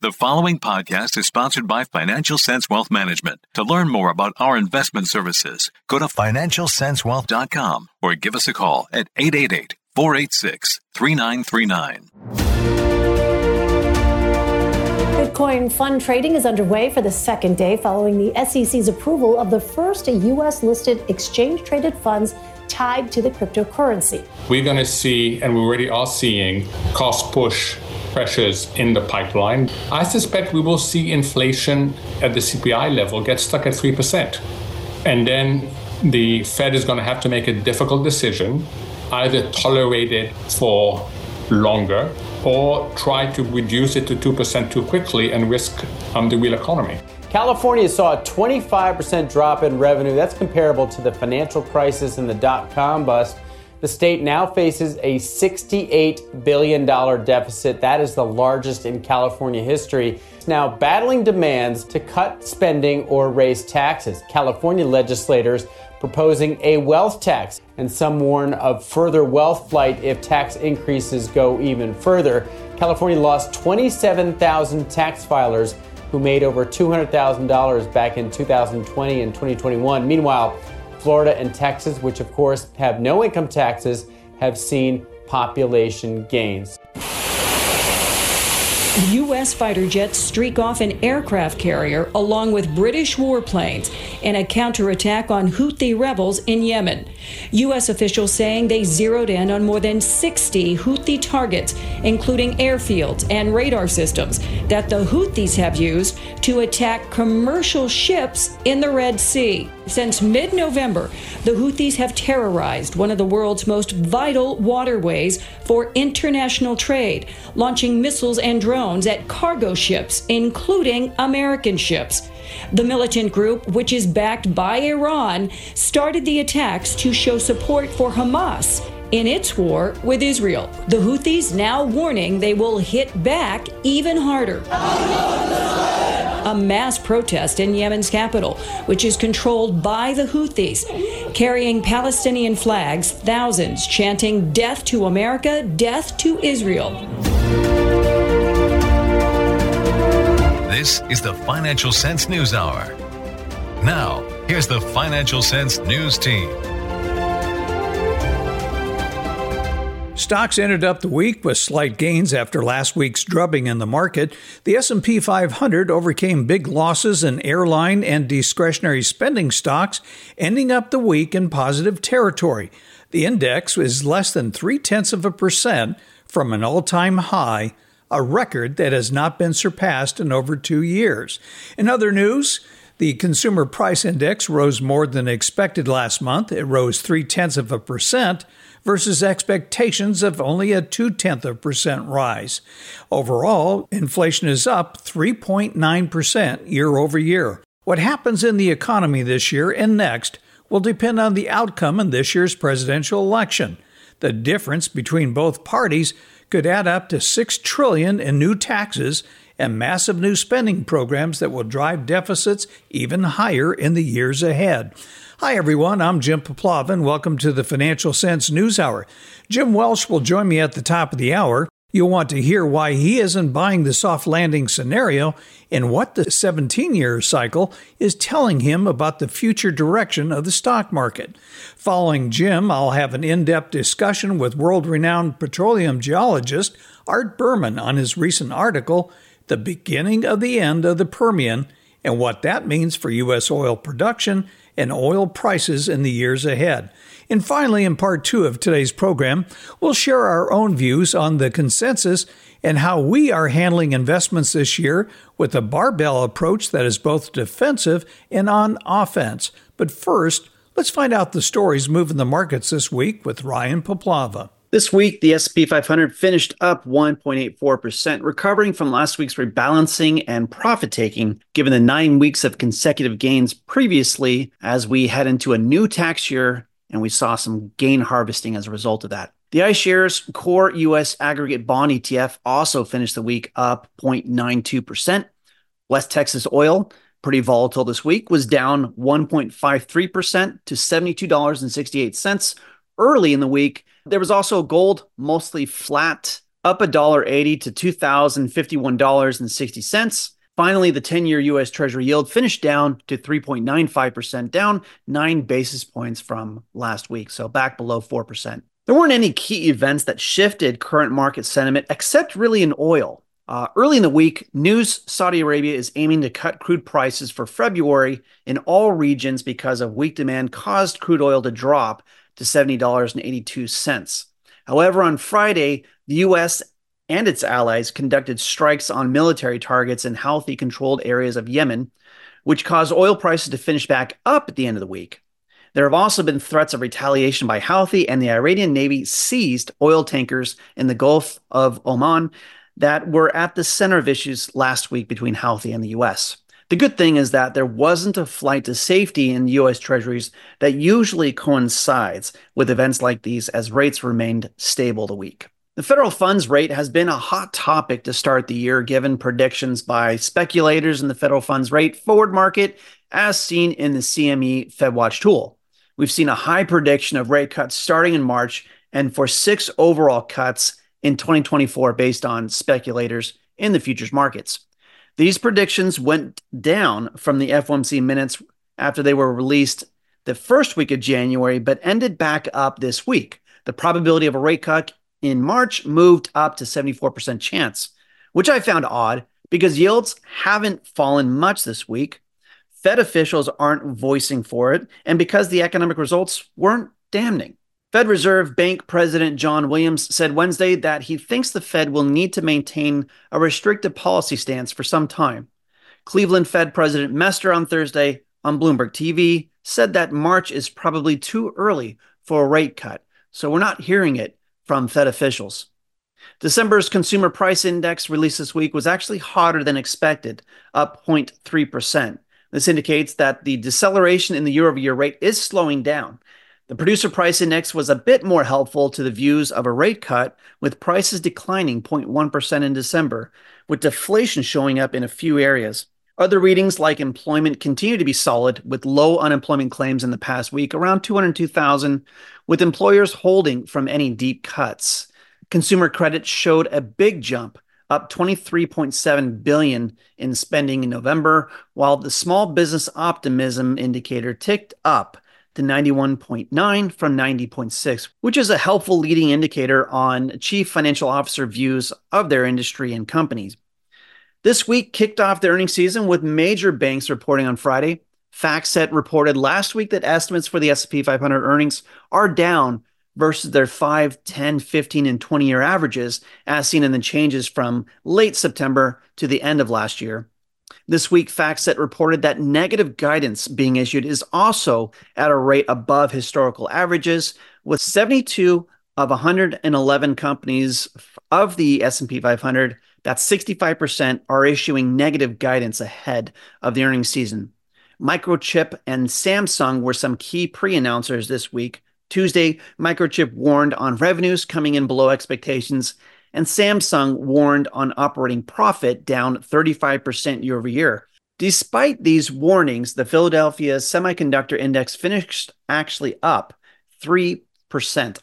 The following podcast is sponsored by Financial Sense Wealth Management. To learn more about our investment services, go to financialsensewealth.com or give us a call at 888 486 3939. Bitcoin fund trading is underway for the second day following the SEC's approval of the first U.S. listed exchange traded funds tied to the cryptocurrency. We're going to see, and we already are seeing, cost push pressures in the pipeline. I suspect we will see inflation at the CPI level get stuck at 3%. And then the Fed is going to have to make a difficult decision either tolerate it for longer or try to reduce it to 2% too quickly and risk um, the real economy. California saw a 25% drop in revenue. That's comparable to the financial crisis and the dot com bust. The state now faces a $68 billion deficit. That is the largest in California history. It's now battling demands to cut spending or raise taxes. California legislators proposing a wealth tax, and some warn of further wealth flight if tax increases go even further. California lost 27,000 tax filers who made over $200,000 back in 2020 and 2021. Meanwhile, Florida and Texas, which of course have no income taxes, have seen population gains. U.S. fighter jets streak off an aircraft carrier along with British warplanes in a counterattack on Houthi rebels in Yemen. U.S. officials saying they zeroed in on more than 60 Houthi targets, including airfields and radar systems that the Houthis have used to attack commercial ships in the Red Sea. Since mid November, the Houthis have terrorized one of the world's most vital waterways for international trade, launching missiles and drones at cargo ships, including American ships. The militant group, which is backed by Iran, started the attacks to show support for Hamas in its war with Israel. The Houthis now warning they will hit back even harder a mass protest in Yemen's capital, which is controlled by the Houthis. Carrying Palestinian flags, thousands chanting, Death to America, death to Israel. This is the Financial Sense News Hour. Now, here's the Financial Sense News Team. Stocks ended up the week with slight gains after last week's drubbing in the market. The S&P 500 overcame big losses in airline and discretionary spending stocks, ending up the week in positive territory. The index was less than three tenths of a percent from an all-time high, a record that has not been surpassed in over two years. In other news, the consumer price index rose more than expected last month. It rose three tenths of a percent versus expectations of only a two tenth of percent rise. Overall, inflation is up 3.9% year over year. What happens in the economy this year and next will depend on the outcome in this year's presidential election. The difference between both parties could add up to 6 trillion in new taxes and massive new spending programs that will drive deficits even higher in the years ahead. Hi, everyone. I'm Jim Puplava. Welcome to the Financial Sense News Hour. Jim Welsh will join me at the top of the hour. You'll want to hear why he isn't buying the soft landing scenario and what the 17 year cycle is telling him about the future direction of the stock market. Following Jim, I'll have an in depth discussion with world renowned petroleum geologist Art Berman on his recent article, The Beginning of the End of the Permian, and what that means for U.S. oil production and oil prices in the years ahead. And finally, in part two of today's program, we'll share our own views on the consensus and how we are handling investments this year with a barbell approach that is both defensive and on offense. But first, let's find out the stories moving the markets this week with Ryan Puplava. This week, the S&P 500 finished up 1.84%, recovering from last week's rebalancing and profit taking, given the nine weeks of consecutive gains previously, as we head into a new tax year and we saw some gain harvesting as a result of that. The iShares Core US Aggregate Bond ETF also finished the week up 0.92%. West Texas Oil, pretty volatile this week, was down 1.53% to $72.68 early in the week there was also gold, mostly flat up $1.80 to $2,051.60. Finally, the 10 year US Treasury yield finished down to 3.95%, down nine basis points from last week, so back below 4%. There weren't any key events that shifted current market sentiment, except really in oil. Uh, early in the week, news Saudi Arabia is aiming to cut crude prices for February in all regions because of weak demand caused crude oil to drop to $70.82. However, on Friday, the U.S and its allies conducted strikes on military targets in Houthi controlled areas of Yemen, which caused oil prices to finish back up at the end of the week. There have also been threats of retaliation by Houthi, and the Iranian Navy seized oil tankers in the Gulf of Oman that were at the center of issues last week between Houthi and the U.S. The good thing is that there wasn't a flight to safety in U.S. treasuries that usually coincides with events like these as rates remained stable the week. The federal funds rate has been a hot topic to start the year, given predictions by speculators in the federal funds rate forward market, as seen in the CME FedWatch tool. We've seen a high prediction of rate cuts starting in March and for six overall cuts in 2024 based on speculators in the futures markets. These predictions went down from the FOMC minutes after they were released the first week of January, but ended back up this week. The probability of a rate cut in March moved up to 74% chance, which I found odd because yields haven't fallen much this week. Fed officials aren't voicing for it, and because the economic results weren't damning. Fed Reserve Bank President John Williams said Wednesday that he thinks the Fed will need to maintain a restrictive policy stance for some time. Cleveland Fed President Mester on Thursday on Bloomberg TV said that March is probably too early for a rate cut, so we're not hearing it from Fed officials. December's consumer price index released this week was actually hotter than expected, up 0.3%. This indicates that the deceleration in the year over year rate is slowing down. The producer price index was a bit more helpful to the views of a rate cut, with prices declining 0.1% in December, with deflation showing up in a few areas. Other readings like employment continue to be solid, with low unemployment claims in the past week, around 202,000, with employers holding from any deep cuts. Consumer credit showed a big jump, up 23.7 billion in spending in November, while the small business optimism indicator ticked up to 91.9 from 90.6, which is a helpful leading indicator on chief financial officer views of their industry and companies. This week kicked off the earnings season with major banks reporting on Friday. FactSet reported last week that estimates for the S&P 500 earnings are down versus their 5, 10, 15 and 20 year averages as seen in the changes from late September to the end of last year. This week FactSet reported that negative guidance being issued is also at a rate above historical averages with 72 of 111 companies of the S&P 500 that's 65% are issuing negative guidance ahead of the earnings season. Microchip and Samsung were some key pre announcers this week. Tuesday, Microchip warned on revenues coming in below expectations, and Samsung warned on operating profit down 35% year over year. Despite these warnings, the Philadelphia Semiconductor Index finished actually up 3%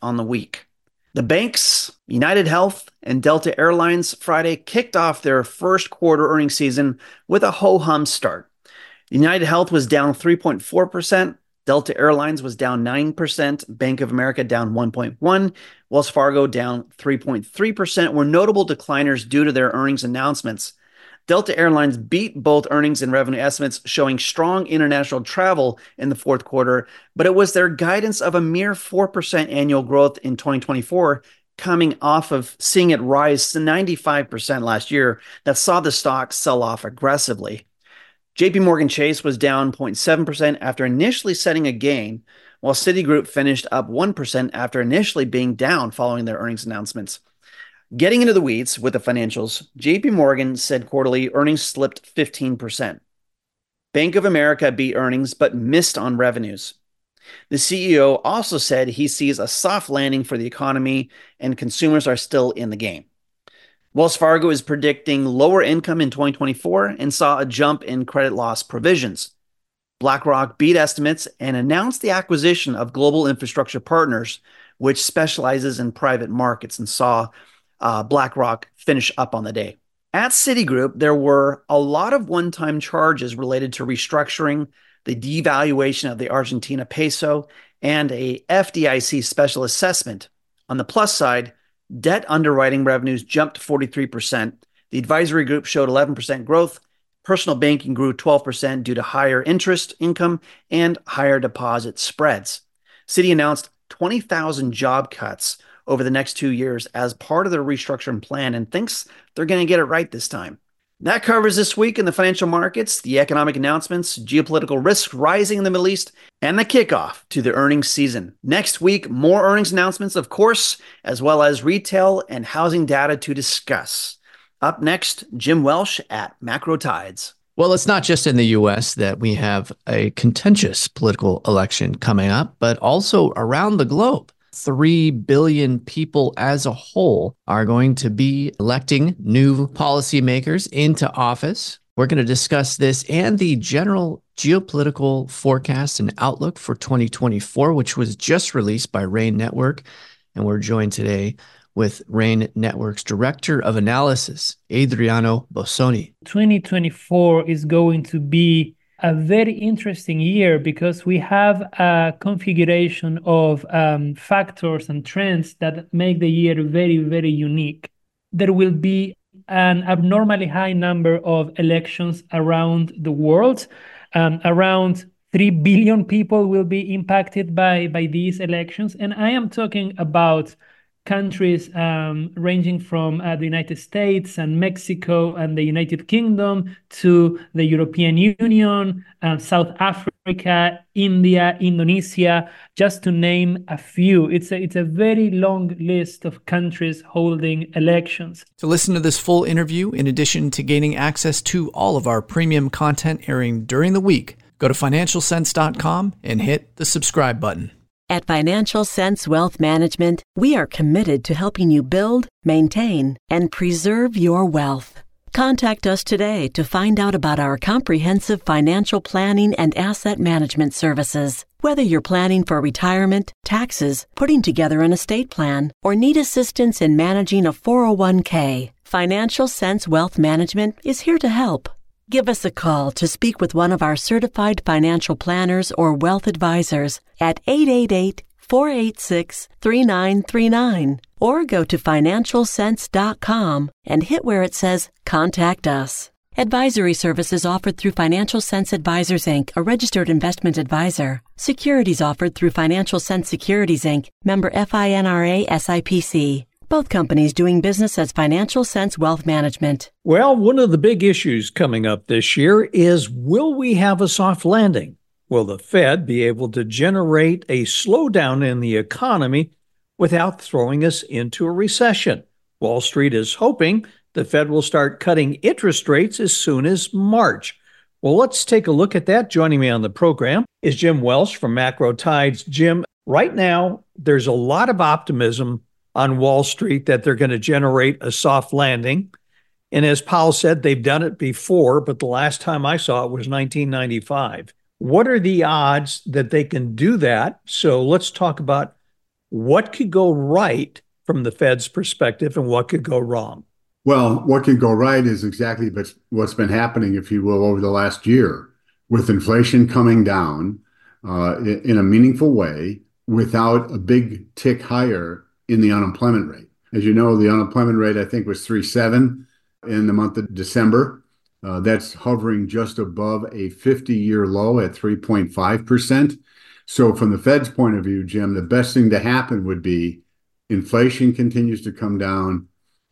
on the week. The banks, United Health, and Delta Airlines Friday kicked off their first quarter earnings season with a ho hum start. United Health was down 3.4%, Delta Airlines was down 9%, Bank of America down 1.1, Wells Fargo down 3.3% were notable decliners due to their earnings announcements. Delta Airlines beat both earnings and revenue estimates, showing strong international travel in the fourth quarter, but it was their guidance of a mere 4% annual growth in 2024, coming off of seeing it rise to 95% last year, that saw the stock sell off aggressively. JP Morgan Chase was down 0.7% after initially setting a gain, while Citigroup finished up 1% after initially being down following their earnings announcements. Getting into the weeds with the financials, JP Morgan said quarterly earnings slipped 15%. Bank of America beat earnings but missed on revenues. The CEO also said he sees a soft landing for the economy and consumers are still in the game. Wells Fargo is predicting lower income in 2024 and saw a jump in credit loss provisions. BlackRock beat estimates and announced the acquisition of Global Infrastructure Partners, which specializes in private markets and saw uh, BlackRock finish up on the day. At Citigroup, there were a lot of one time charges related to restructuring, the devaluation of the Argentina peso, and a FDIC special assessment. On the plus side, debt underwriting revenues jumped 43%. The advisory group showed 11% growth. Personal banking grew 12% due to higher interest income and higher deposit spreads. Citi announced 20,000 job cuts over the next two years as part of their restructuring plan and thinks they're going to get it right this time. That covers this week in the financial markets, the economic announcements, geopolitical risk rising in the Middle East, and the kickoff to the earnings season. Next week, more earnings announcements, of course, as well as retail and housing data to discuss. Up next, Jim Welsh at Macro Tides. Well, it's not just in the US that we have a contentious political election coming up, but also around the globe. 3 billion people as a whole are going to be electing new policymakers into office. We're going to discuss this and the general geopolitical forecast and outlook for 2024, which was just released by RANE Network. And we're joined today with RANE Network's Director of Analysis, Adriano Bosoni. 2024 is going to be a very interesting year because we have a configuration of um, factors and trends that make the year very, very unique. There will be an abnormally high number of elections around the world. Um, around 3 billion people will be impacted by, by these elections. And I am talking about countries um, ranging from uh, the United States and Mexico and the United Kingdom to the European Union, uh, South Africa, India, Indonesia, just to name a few. It's a, it's a very long list of countries holding elections. To listen to this full interview, in addition to gaining access to all of our premium content airing during the week, go to financialsense.com and hit the subscribe button. At Financial Sense Wealth Management, we are committed to helping you build, maintain, and preserve your wealth. Contact us today to find out about our comprehensive financial planning and asset management services. Whether you're planning for retirement, taxes, putting together an estate plan, or need assistance in managing a 401k, Financial Sense Wealth Management is here to help. Give us a call to speak with one of our certified financial planners or wealth advisors at 888 486 3939 or go to financialsense.com and hit where it says Contact Us. Advisory services offered through Financial Sense Advisors Inc., a registered investment advisor. Securities offered through Financial Sense Securities Inc., member FINRA SIPC. Both companies doing business as Financial Sense Wealth Management. Well, one of the big issues coming up this year is will we have a soft landing? Will the Fed be able to generate a slowdown in the economy without throwing us into a recession? Wall Street is hoping the Fed will start cutting interest rates as soon as March. Well, let's take a look at that. Joining me on the program is Jim Welsh from Macro Tides. Jim, right now, there's a lot of optimism on Wall Street that they're going to generate a soft landing. And as Powell said, they've done it before, but the last time I saw it was 1995. What are the odds that they can do that? So let's talk about what could go right from the Fed's perspective and what could go wrong. Well, what could go right is exactly what's been happening, if you will, over the last year, with inflation coming down uh, in a meaningful way without a big tick higher in the unemployment rate. As you know, the unemployment rate, I think, was 3.7 in the month of December. Uh, that's hovering just above a 50 year low at 3.5%. So, from the Fed's point of view, Jim, the best thing to happen would be inflation continues to come down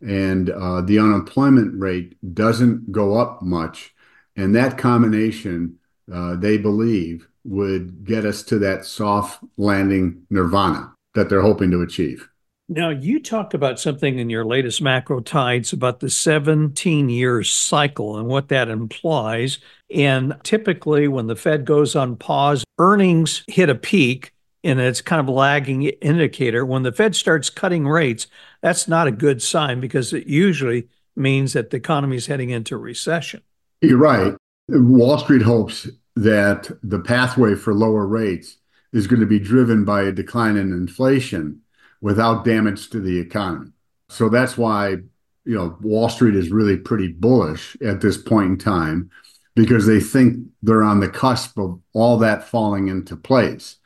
and uh, the unemployment rate doesn't go up much. And that combination, uh, they believe, would get us to that soft landing nirvana that they're hoping to achieve. Now, you talked about something in your latest macro tides about the 17 year cycle and what that implies. And typically, when the Fed goes on pause, earnings hit a peak and it's kind of a lagging indicator. When the Fed starts cutting rates, that's not a good sign because it usually means that the economy is heading into recession. You're right. Wall Street hopes that the pathway for lower rates is going to be driven by a decline in inflation without damage to the economy. So that's why, you know, Wall Street is really pretty bullish at this point in time because they think they're on the cusp of all that falling into place.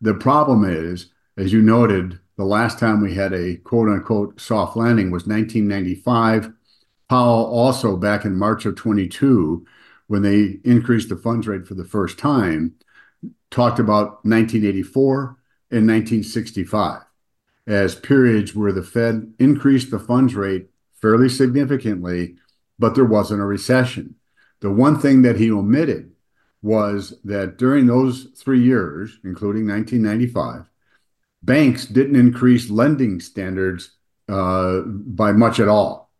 The problem is, as you noted, the last time we had a quote unquote soft landing was 1995. Powell also back in March of 22, when they increased the funds rate for the first time, talked about 1984 and 1965 as periods where the Fed increased the funds rate fairly significantly, but there wasn't a recession. The one thing that he omitted was that during those three years, including 1995, banks didn't increase lending standards uh, by much at all.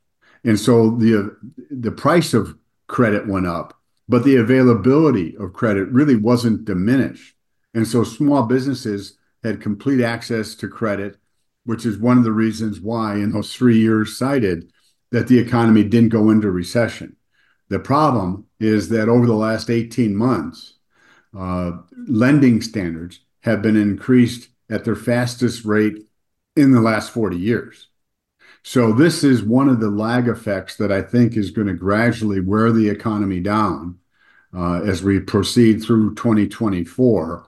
And so the, the price of credit went up, but the availability of credit really wasn't diminished. And so small businesses had complete access to credit, which is one of the reasons why in those three years cited that the economy didn't go into recession. The problem is that over the last 18 months, uh, lending standards have been increased at their fastest rate in the last 40 years. So this is one of the lag effects that I think is going to gradually wear the economy down uh, as we proceed through 2024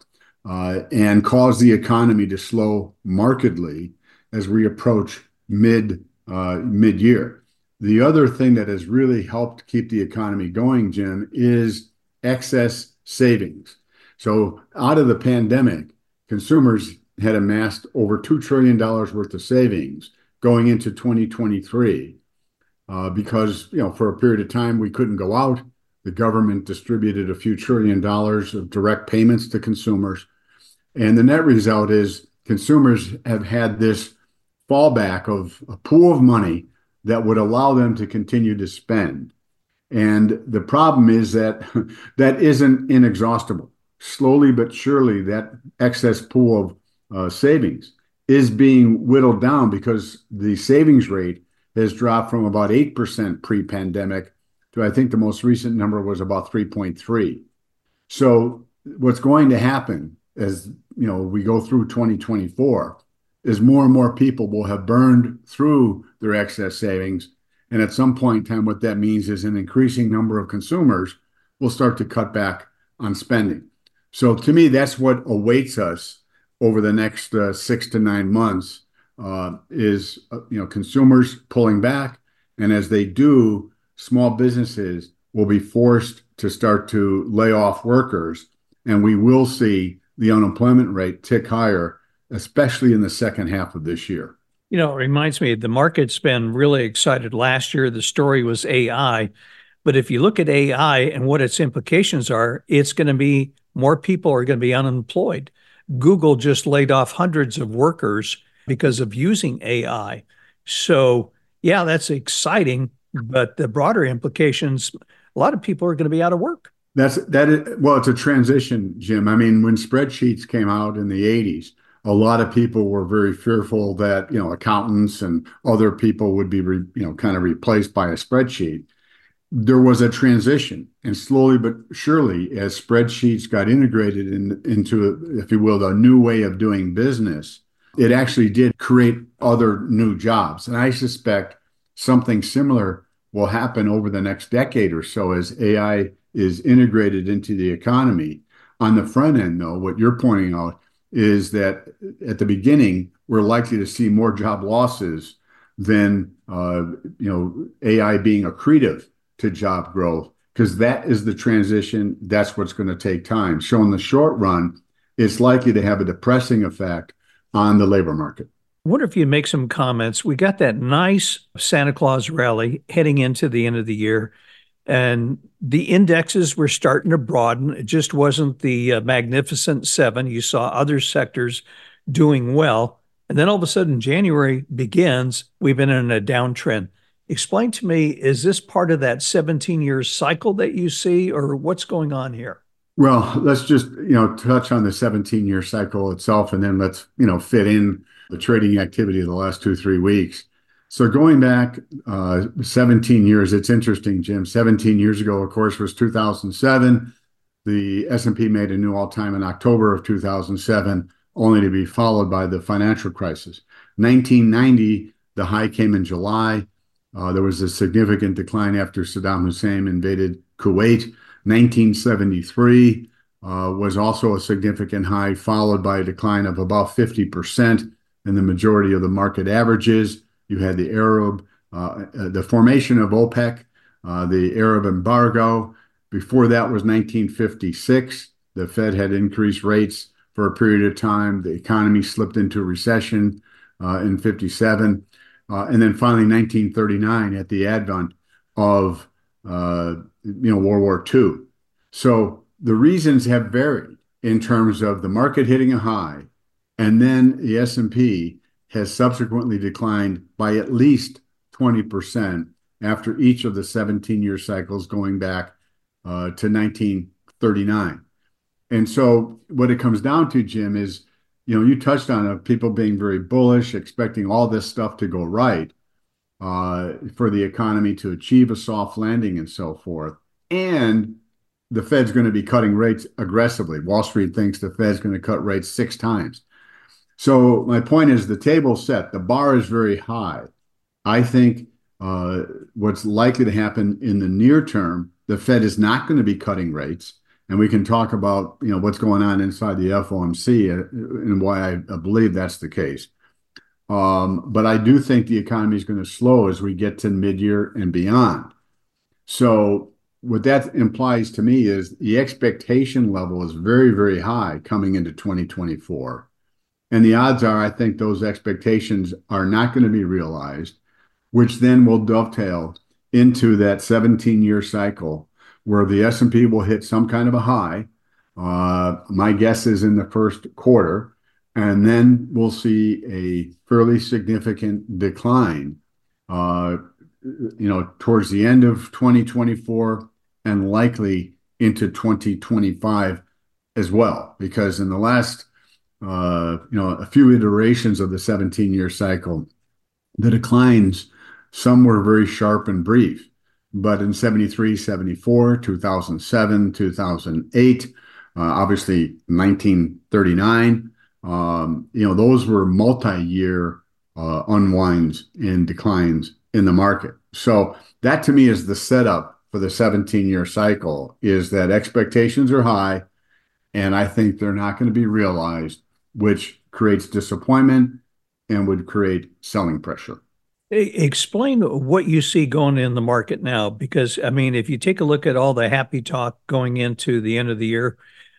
uh, and cause the economy to slow markedly as we approach mid uh, mid year. The other thing that has really helped keep the economy going, Jim, is excess savings. So out of the pandemic, consumers had amassed over $2 trillion worth of savings going into 2023 uh, because, you know, for a period of time we couldn't go out. The government distributed a few trillion dollars of direct payments to consumers. And the net result is consumers have had this fallback of a pool of money that would allow them to continue to spend. And the problem is that that isn't inexhaustible. Slowly but surely, that excess pool of uh, savings is being whittled down because the savings rate has dropped from about 8% pre pandemic to I think the most recent number was about 3.3. So, what's going to happen as you know we go through 2024 is more and more people will have burned through their excess savings. And at some point in time, what that means is an increasing number of consumers will start to cut back on spending. So to me, that's what awaits us over the next uh, six to nine months uh, is uh, you know consumers pulling back, and as they do, small businesses will be forced to start to lay off workers, and we will see the unemployment rate tick higher especially in the second half of this year. You know, it reminds me the market's been really excited last year. The story was AI. But if you look at AI and what its implications are, it's going to be more people are going to be unemployed. Google just laid off hundreds of workers because of using AI. So, yeah, that's exciting. But the broader implications, a lot of people are going to be out of work. That's that. Is, well, it's a transition, Jim. I mean, when spreadsheets came out in the 80s, a lot of people were very fearful that you know accountants and other people would be you know kind of replaced by a spreadsheet. There was a transition and slowly but surely as spreadsheets got integrated in, into if you will a new way of doing business it actually did create other new jobs. And i suspect something similar will happen over the next decade or so as ai is integrated into the economy. On the front end though what you're pointing out is that at the beginning, we're likely to see more job losses than uh, you know AI being accretive to job growth because that is the transition. That's what's going to take time. So in the short run, it's likely to have a depressing effect on the labor market. I wonder if you'd make some comments. We got that nice Santa Claus rally heading into the end of the year and the indexes were starting to broaden. It just wasn't the uh, magnificent seven. You saw other sectors doing well. And then all of a sudden, January begins. We've been in a downtrend. Explain to me, is this part of that 17 year cycle that you see, or what's going on here? Well, let's just you know touch on the 17 year cycle itself, and then let's you know fit in the trading activity of the last two three weeks. So going back uh, 17 years, it's interesting, Jim. 17 years ago, of course, was 2007. The S&P made a new all-time in October of 2007, only to be followed by the financial crisis. 1990 The high came in July. Uh, there was a significant decline after Saddam Hussein invaded Kuwait. 1973 uh, was also a significant high, followed by a decline of about 50% in the majority of the market averages. You had the Arab, uh, uh the formation of OPEC, uh, the Arab embargo. Before that was 1956. The Fed had increased rates for a period of time. The economy slipped into recession in 57. Uh, and then finally 1939 at the advent of you know World War II. So the reasons have varied in terms of the market hitting a high, and then the S&P has subsequently declined by at least 20% after each of the 17-year cycles going back uh, to 1939. And so what it comes down to, Jim, is you know, you touched on it, people being very bullish, expecting all this stuff to go right uh, for the economy to achieve a soft landing and so forth. And the Fed's going to be cutting rates aggressively. Wall Street thinks the Fed's going to cut rates six times. So my point is the table set. The bar is very high. I think uh, what's likely to happen in the near term, the Fed is not going to be cutting rates and we can talk about you know what's going on inside the FOMC uh, and why I believe that's the case. Um, but I do think the economy is going to slow as we get to mid-year and beyond. So what that implies to me is the expectation level is very, very high coming into 2024. And the odds are, I think those expectations are not going to be realized, which then will dovetail into that 17 year cycle where the S&P will hit some kind of a high. Uh, my guess is in the first quarter, and then we'll see a fairly significant decline, uh, you know, towards the end of 2024 and likely into 2025 as well. Because in the last, you know, a few iterations of the 17-year cycle, the declines, some were very sharp and brief. But in 73, 74, 2007, 2008, uh, obviously 1939, um, you know, those were multi-year uh, unwinds and declines in the market. So that to me is the setup for the 17-year cycle is that expectations are high, and I think they're not going to be realized, which creates disappointment and would create selling pressure. Explain what you see going in the market now, because I mean, if you take a look at all the happy talk going into the end of the year,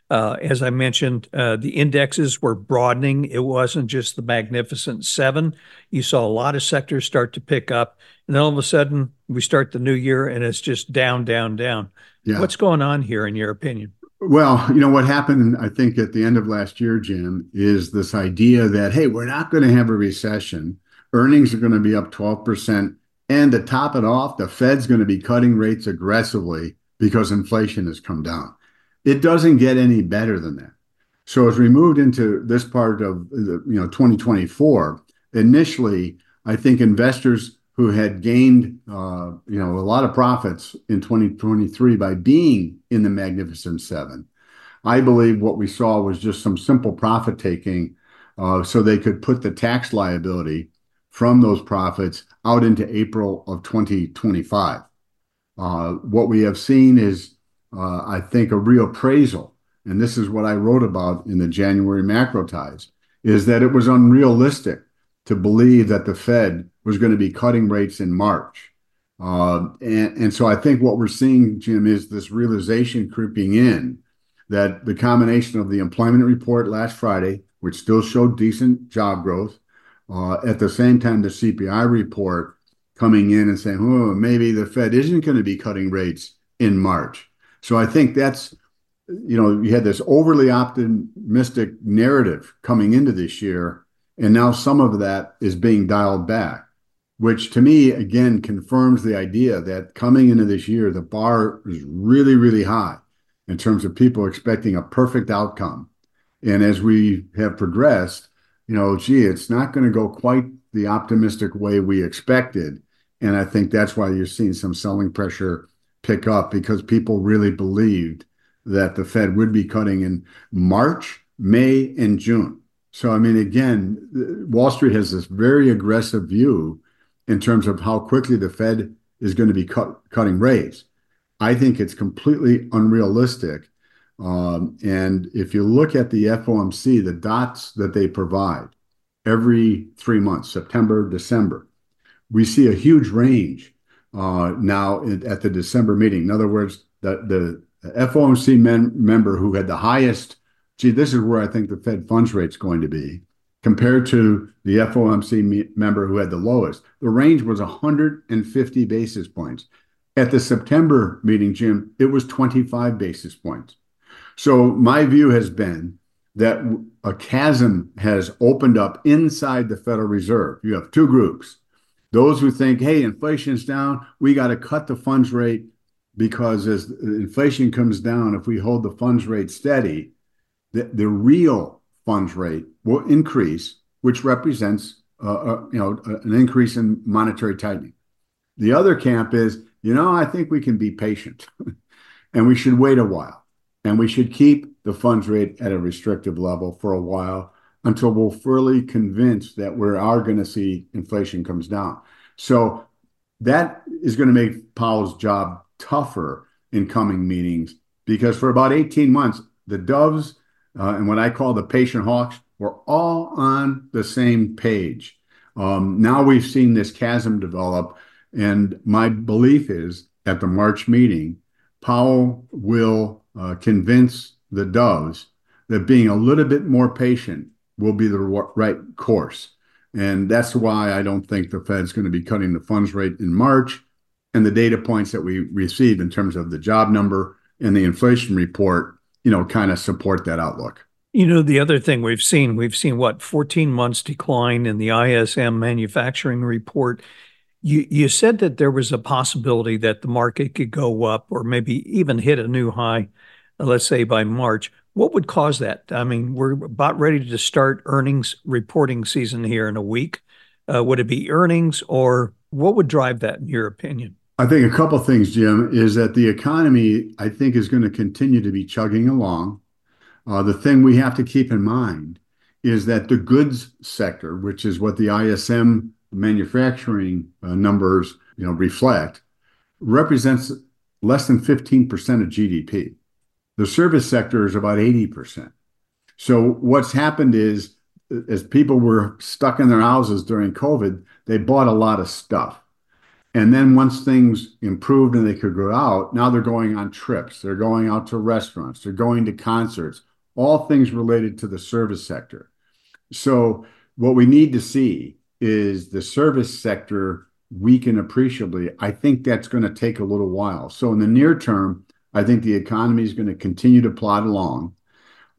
uh, as I mentioned, uh, the indexes were broadening. It wasn't just the magnificent seven. You saw a lot of sectors start to pick up, and then all of a sudden we start the new year and it's just down, down, down. Yeah. What's going on here, in your opinion? Well, you know what happened, I think, at the end of last year, Jim, is this idea that hey, we're not going to have a recession Earnings are going to be up 12%. And to top it off, the Fed's going to be cutting rates aggressively because inflation has come down. It doesn't get any better than that. So as we moved into this part of the, you know 2024, initially I think investors who had gained uh, you know a lot of profits in 2023 by being in the Magnificent Seven, I believe what we saw was just some simple profit taking, uh, so they could put the tax liability from those profits out into April of 2025. Uh, what we have seen is, uh, I think, a reappraisal, and this is what I wrote about in the January macro tides, is that it was unrealistic to believe that the Fed was going to be cutting rates in March. Uh, and, and so I think what we're seeing, Jim, is this realization creeping in that the combination of the employment report last Friday, which still showed decent job growth, uh, at the same time, the CPI report coming in and saying, oh, maybe the Fed isn't going to be cutting rates in March. So I think that's, you know, you had this overly optimistic narrative coming into this year, and now some of that is being dialed back, which to me, again, confirms the idea that coming into this year, the bar is really, really high in terms of people expecting a perfect outcome. And as we have progressed, you know, gee, it's not going to go quite the optimistic way we expected. And I think that's why you're seeing some selling pressure pick up because people really believed that the Fed would be cutting in March, May, and June. So, I mean, again, Wall Street has this very aggressive view in terms of how quickly the Fed is going to be cutting rates. I think it's completely unrealistic. Um, and if you look at the FOMC, the dots that they provide every three months, September, December, we see a huge range uh, now at the December meeting. In other words, the FOMC member who had the highest, gee, this is where I think the Fed funds rate is going to be compared to the FOMC member who had the lowest. The range was 150 basis points. At the September meeting, Jim, it was 25 basis points. So my view has been that a chasm has opened up inside the Federal Reserve. You have two groups. Those who think, hey, inflation's down, we got to cut the funds rate because as inflation comes down, if we hold the funds rate steady, the real funds rate will increase, which represents uh, uh, uh, an increase in monetary tightening. The other camp is, you know, I think we can be patient and we should wait a while and we should keep the funds rate at a restrictive level for a while until we're fully convinced that we are going to see inflation comes down. So that is going to make Powell's job tougher in coming meetings because for about 18 months, the doves Uh, and what I call the patient hawks were all on the same page. Um, now we've seen this chasm develop. And my belief is at the March meeting, Powell will uh, convince the doves that being a little bit more patient will be the right course. And that's why I don't think the Fed's going to be cutting the funds rate in March. And the data points that we receive in terms of the job number and the inflation report, you know, kind of support that outlook. You know, the other thing we've seen, we've seen what, 14 months decline in the ISM manufacturing report. You said that there was a possibility that the market could go up or maybe even hit a new high, uh, let's say by March. What would cause that? I mean, we're about ready to start earnings reporting season here in a week. Uh, would it be earnings or what would drive that in your opinion? I think a couple of things, Jim, is that the economy, I think, is going to continue to be chugging along. Uh, the thing we have to keep in mind is that the goods sector, which is what the ISM manufacturing uh, numbers you know, reflect, represents less than 15% of GDP. The service sector is about 80%. So what's happened is, as people were stuck in their houses during COVID, they bought a lot of stuff. And then once things improved and they could go out, now they're going on trips. They're going out to restaurants. They're going to concerts, all things related to the service sector. So what we need to see is the service sector weaken appreciably. I think that's going to take a little while. So in the near term, I think the economy is going to continue to plod along.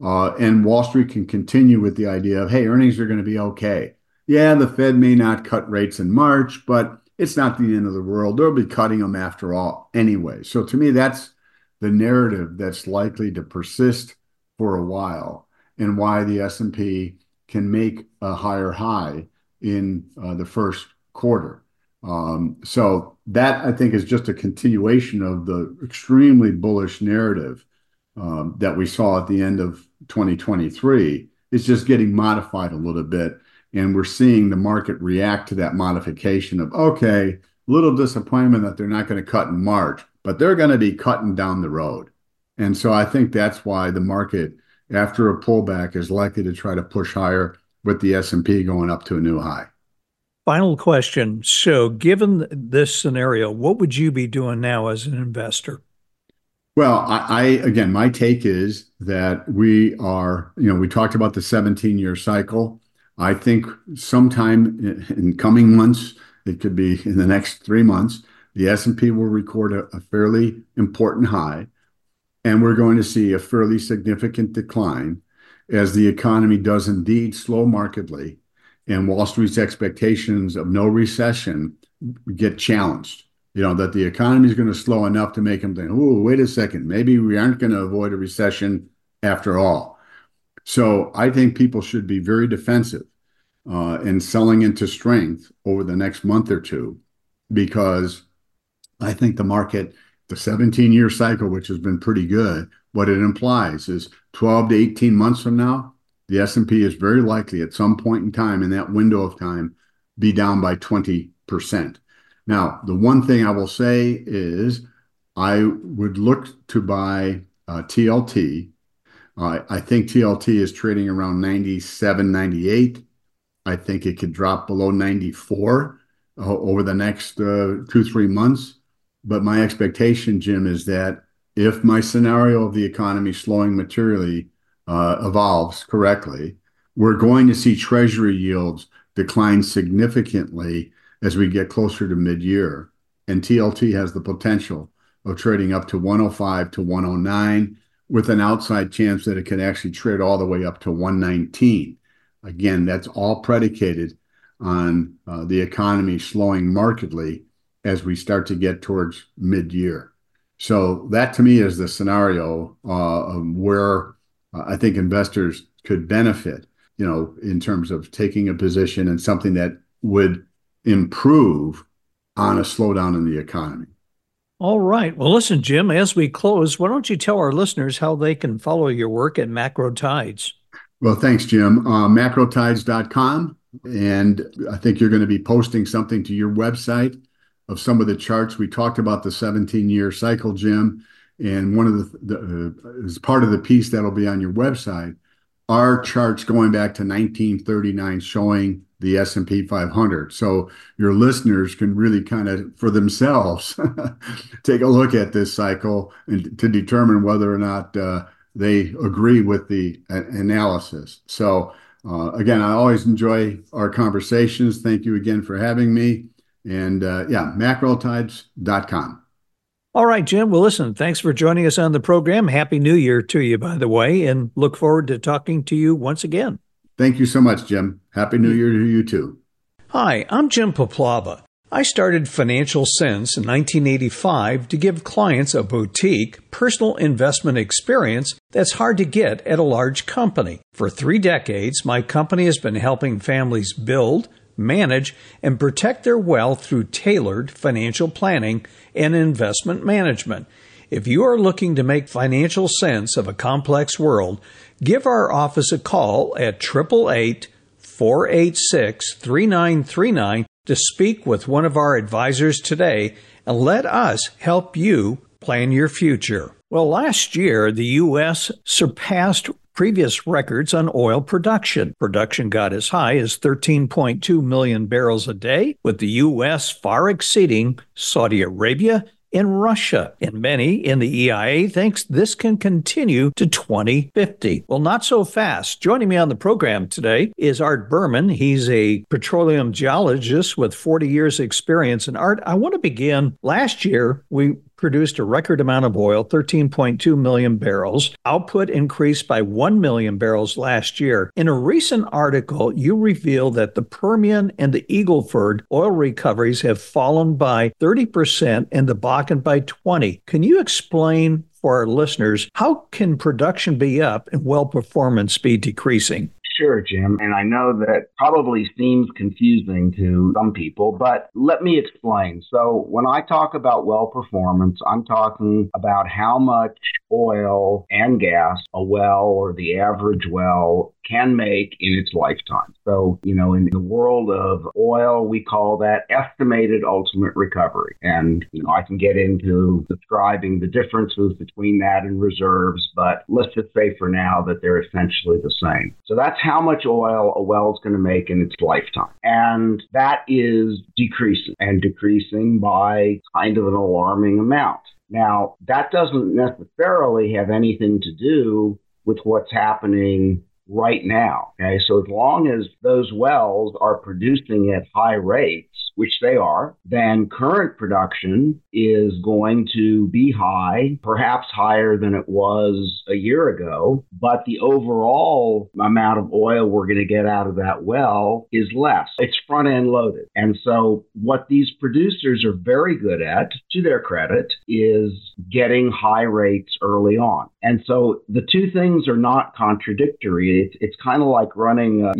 Uh, and Wall Street can continue with the idea of, hey, earnings are going to be okay. Yeah, the Fed may not cut rates in March, but it's not the end of the world. They'll be cutting them after all anyway. So to me, that's the narrative that's likely to persist for a while and why the S&P can make a higher high in uh, the first quarter. Um, so that, I think, is just a continuation of the extremely bullish narrative um, that we saw at the end of 2023. It's just getting modified a little bit. And we're seeing the market react to that modification of, okay, little disappointment that they're not going to cut in March, but they're going to be cutting down the road. And so I think that's why the market, after a pullback, is likely to try to push higher with the S&P going up to a new high. Final question. So given this scenario, what would you be doing now as an investor? Well, I, I, again, my take is that we are, you know, we talked about the 17-year cycle. I think sometime in coming months, it could be in the next three months, the S&P will record a fairly important high. And we're going to see a fairly significant decline as the economy does indeed slow markedly and Wall Street's expectations of no recession get challenged. You know, that the economy is going to slow enough to make them think, oh, wait a second, maybe we aren't going to avoid a recession after all. So I think people should be very defensive uh, in selling into strength over the next month or two because I think the market, the 17-year cycle, which has been pretty good, what it implies is 12 to 18 months from now, the S&P is very likely at some point in time in that window of time be down by 20%. Now, the one thing I will say is I would look to buy uh, TLT. Uh, I think TLT is trading around 97, 98. I think it could drop below 94 uh, over the next uh, two, three months. But my expectation, Jim, is that if my scenario of the economy slowing materially evolves correctly, we're going to see Treasury yields decline significantly as we get closer to mid-year. And TLT has the potential of trading up to 105-109 with an outside chance that it can actually trade all the way up to 119. Again, that's all predicated on uh, the economy slowing markedly as we start to get towards mid-year. So that to me is the scenario uh, where uh, I think investors could benefit you know, in terms of taking a position in something that would improve on a slowdown in the economy. All right. Well, listen, Jim, as we close, why don't you tell our listeners how they can follow your work at Macro Tides? Well, thanks, Jim. Uh, Macrotides.com. And I think you're going to be posting something to your website of some of the charts. We talked about the 17-year cycle, Jim. And one of the, uh, as part of the piece that'll be on your website are charts going back to 1939 showing the S&P 500. So Your listeners can really kind of, for themselves, take a look at this cycle and to determine whether or not they agree with the analysis. So uh, again, I always enjoy our conversations. Thank you again for having me. And yeah, Macrotides.com. All right, Jim. Well, listen, thanks for joining us on the program. Happy New Year to you, by the way, and look forward to talking to you once again. Thank you so much, Jim. Happy New Year to you, too. Hi, I'm Jim Puplava. I started Financial Sense in 1985 to give clients a boutique personal investment experience that's hard to get at a large company. For three decades, my company has been helping families build, manage, and protect their wealth through tailored financial planning and investment management. If you are looking to make financial sense of a complex world, give our office a call at 888-486-3939 to speak with one of our advisors today and let us help you plan your future. Well, last year, the U.S. surpassed previous records on oil production. Production got as high as 13.2 million barrels a day, with the U.S. far exceeding Saudi Arabia and Russia. And many in the EIA thinks this can continue to 2050. Well, not so fast. Joining me on the program today is Art Berman. He's a petroleum geologist with 40 years experience. In art, I want to begin. Last year, we produced a record amount of oil, 13.2 million barrels. Output increased by 1 million barrels last year. In a recent article, you revealed that the Permian and the Eagle Ford oil recoveries have fallen by 30% and the Bakken by 20. Can you explain for our listeners how can production be up and well performance be decreasing? Sure, Jim. And I know that probably seems confusing to some people, but let me explain. So, when I talk about well performance, I'm talking about how much oil and gas a well or the average well can make in its lifetime. So, you know, in the world of oil, we call that estimated ultimate recovery. And, you know, I can get into describing the differences between that and reserves, but let's just say for now that they're essentially the same. So That's how much oil a well is going to make in its lifetime. And that is decreasing and decreasing by kind of an alarming amount. Now, that doesn't necessarily have anything to do with what's happening right now. Okay? So as long as those wells are producing at high rates, which they are, then current production is going to be high, perhaps higher than it was a year ago, but the overall amount of oil we're going to get out of that well is less. It's front-end loaded. And so, what these producers are very good at, to their credit, is getting high rates early on. And so, the two things are not contradictory. It's kind of like running a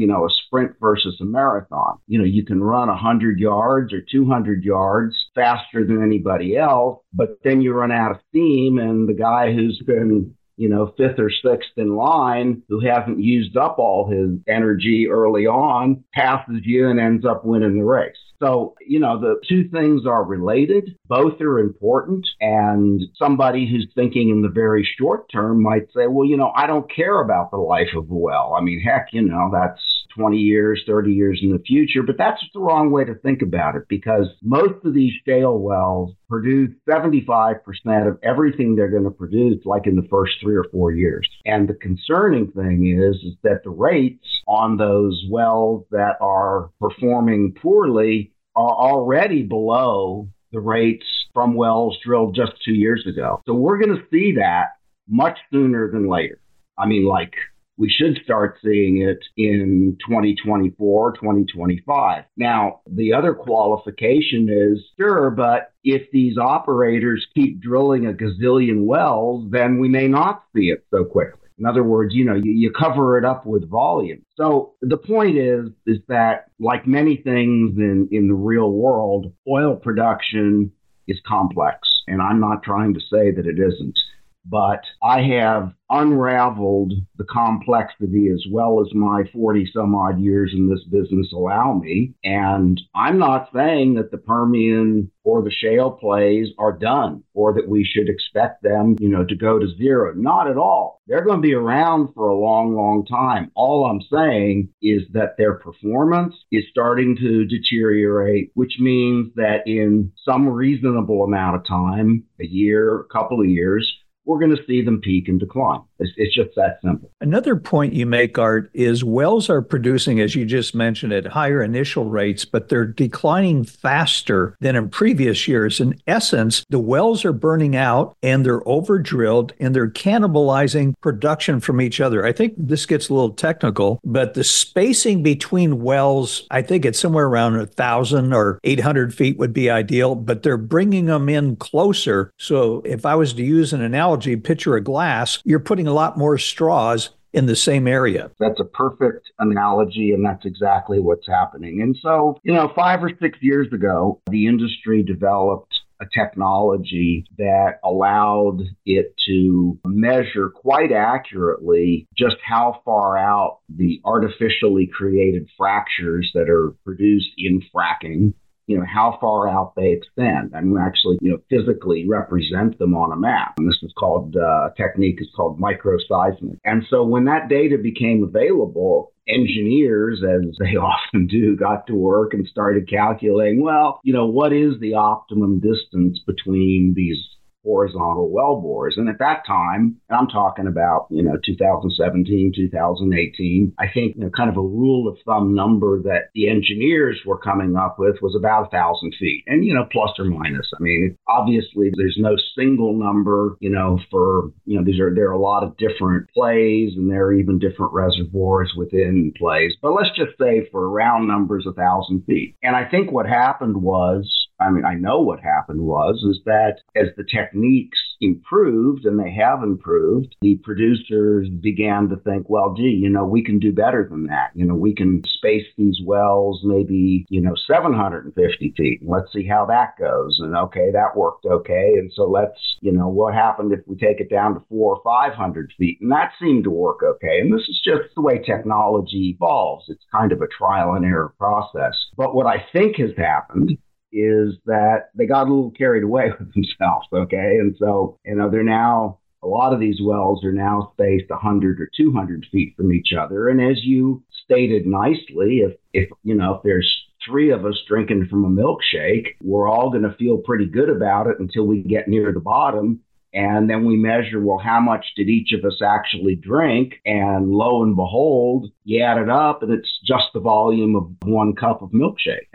sprint versus a marathon. You can run 100 yards or 200 yards faster than anybody else, but then you run out of steam, and the guy who's been you know, fifth or sixth in line, who hasn't used up all his energy early on, passes you and ends up winning the race. So, you know, the two things are related. Both are important. And somebody who's thinking in the very short term might say, well, you know, I don't care about the life of a well. I mean, heck, you know, that's 20 years, 30 years in the future. But that's the wrong way to think about it because most of these shale wells produce 75% of everything they're going to produce like in the first three or four years. And the concerning thing is, is that the rates on those wells that are performing poorly are already below the rates from wells drilled just two years ago. So we're going to see that much sooner than later. I mean, like we should start seeing it in 2024, 2025. Now, the other qualification is sure, but if these operators keep drilling a gazillion wells, then we may not see it so quickly. In other words, you know, you, you cover it up with volume. So the point is, is that like many things in, in the real world, oil production is complex. And I'm not trying to say that it isn't but I have unraveled the complexity as well as my 40 some odd years in this business allow me. And I'm not saying that the Permian or the shale plays are done or that we should expect them, you know, to go to zero. Not at all. They're going to be around for a long, long time. All I'm saying is that their performance is starting to deteriorate, which means that in some reasonable amount of time, a year, a couple of years, we're going to see them peak and decline. It's, it's, just that simple. Another point you make, Art, is wells are producing, as you just mentioned, at higher initial rates, but they're declining faster than in previous years. In essence, the wells are burning out and they're over drilled and they're cannibalizing production from each other. I think this gets a little technical, but the spacing between wells, I think it's somewhere around a thousand or 800 feet would be ideal, but they're bringing them in closer. So if I was to use an analogy, picture a glass, you're putting a lot more straws in the same area. That's a perfect analogy, and that's exactly what's happening. And so, you know, five or six years ago, the industry developed a technology that allowed it to measure quite accurately just how far out the artificially created fractures that are produced in fracking you know, how far out they extend. and actually, you know, physically represent them on a map. And this is called, uh, technique is called microseismic. And so when that data became available, engineers, as they often do, got to work and started calculating, well, you know, what is the optimum distance between these horizontal well bores. And at that time, and I'm talking about, you know, 2017, 2018, I think, you know, kind of a rule of thumb number that the engineers were coming up with was about a thousand feet and, you know, plus or minus. I mean, obviously there's no single number, you know, for, you know, these are, there are a lot of different plays and there are even different reservoirs within plays, but let's just say for round numbers, a thousand feet. And I think what happened was, I mean, I know what happened was is that as the techniques improved, and they have improved, the producers began to think, well, gee, you know, we can do better than that. You know, we can space these wells maybe, you know, 750 feet. And let's see how that goes. And okay, that worked okay. And so let's, you know, what happened if we take it down to four or 500 feet? And that seemed to work okay. And this is just the way technology evolves. It's kind of a trial and error process. But what I think has happened is that they got a little carried away with themselves. Okay. And so, you know, they're now, a lot of these wells are now spaced 100 or 200 feet from each other. And as you stated nicely, if, if, you know, if there's three of us drinking from a milkshake, we're all going to feel pretty good about it until we get near the bottom. And then we measure, well, how much did each of us actually drink? And lo and behold, you add it up and it's just the volume of one cup of milkshake.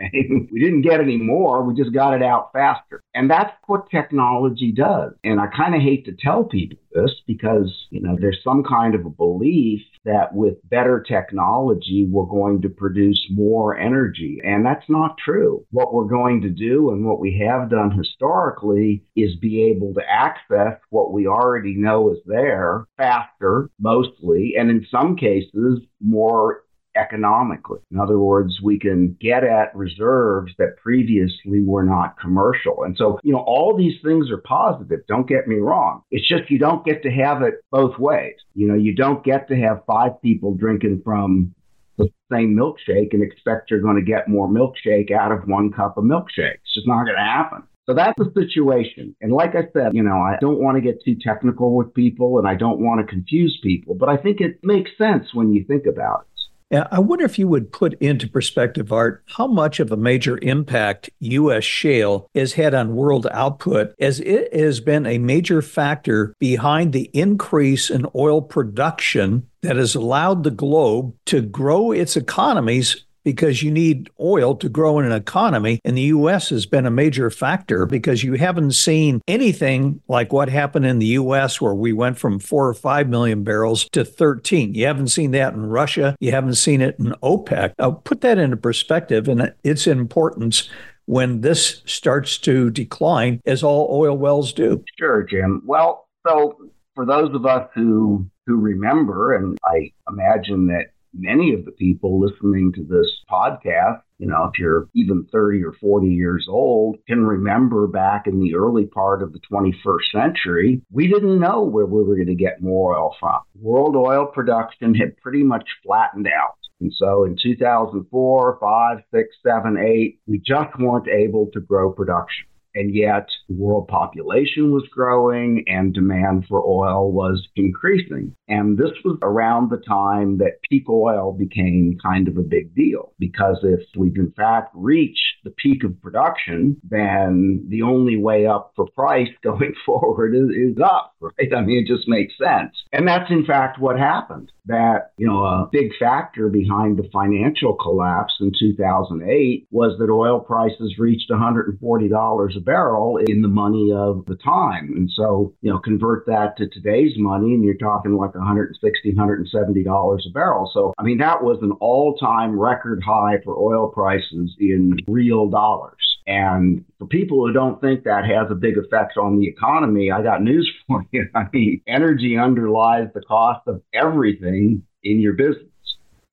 we didn't get any more, we just got it out faster. And that's what technology does. And I kind of hate to tell people this because, you know, there's some kind of a belief that with better technology, we're going to produce more energy. And that's not true. What we're going to do and what we have done historically is be able to access what we already know is there faster, mostly, and in some cases, more economically. In other words, we can get at reserves that previously were not commercial. And so, you know, all these things are positive. Don't get me wrong. It's just you don't get to have it both ways. You know, you don't get to have five people drinking from the same milkshake and expect you're going to get more milkshake out of one cup of milkshake. It's just not going to happen. So that's the situation. And like I said, you know, I don't want to get too technical with people and I don't want to confuse people, but I think it makes sense when you think about it. Yeah, I wonder if you would put into perspective, Art, how much of a major impact U.S. shale has had on world output, as it has been a major factor behind the increase in oil production that has allowed the globe to grow its economies because you need oil to grow in an economy. And the U.S. has been a major factor because you haven't seen anything like what happened in the U.S., where we went from four or five million barrels to 13. You haven't seen that in Russia. You haven't seen it in OPEC. I'll put that into perspective and its importance when this starts to decline, as all oil wells do. Sure, Jim. Well, so for those of us who who remember, and I imagine that many of the people listening to this podcast, you know, if you're even 30 or 40 years old, can remember back in the early part of the 21st century, we didn't know where we were going to get more oil from. World oil production had pretty much flattened out. And so in 2004, 5, 6, 7, 8, we just weren't able to grow production. And yet, the world population was growing and demand for oil was increasing. And this was around the time that peak oil became kind of a big deal. Because if we've in fact reached the peak of production, then the only way up for price going forward is, is up, right? I mean, it just makes sense. And that's in fact what happened. That, you know, a big factor behind the financial collapse in 2008 was that oil prices reached $140 a barrel in the money of the time. And so, you know, convert that to today's money and you're talking like $160, $170 a barrel. So, I mean, that was an all time record high for oil prices in real dollars. And for people who don't think that has a big effect on the economy, I got news for you. I mean, energy underlies the cost of everything in your business.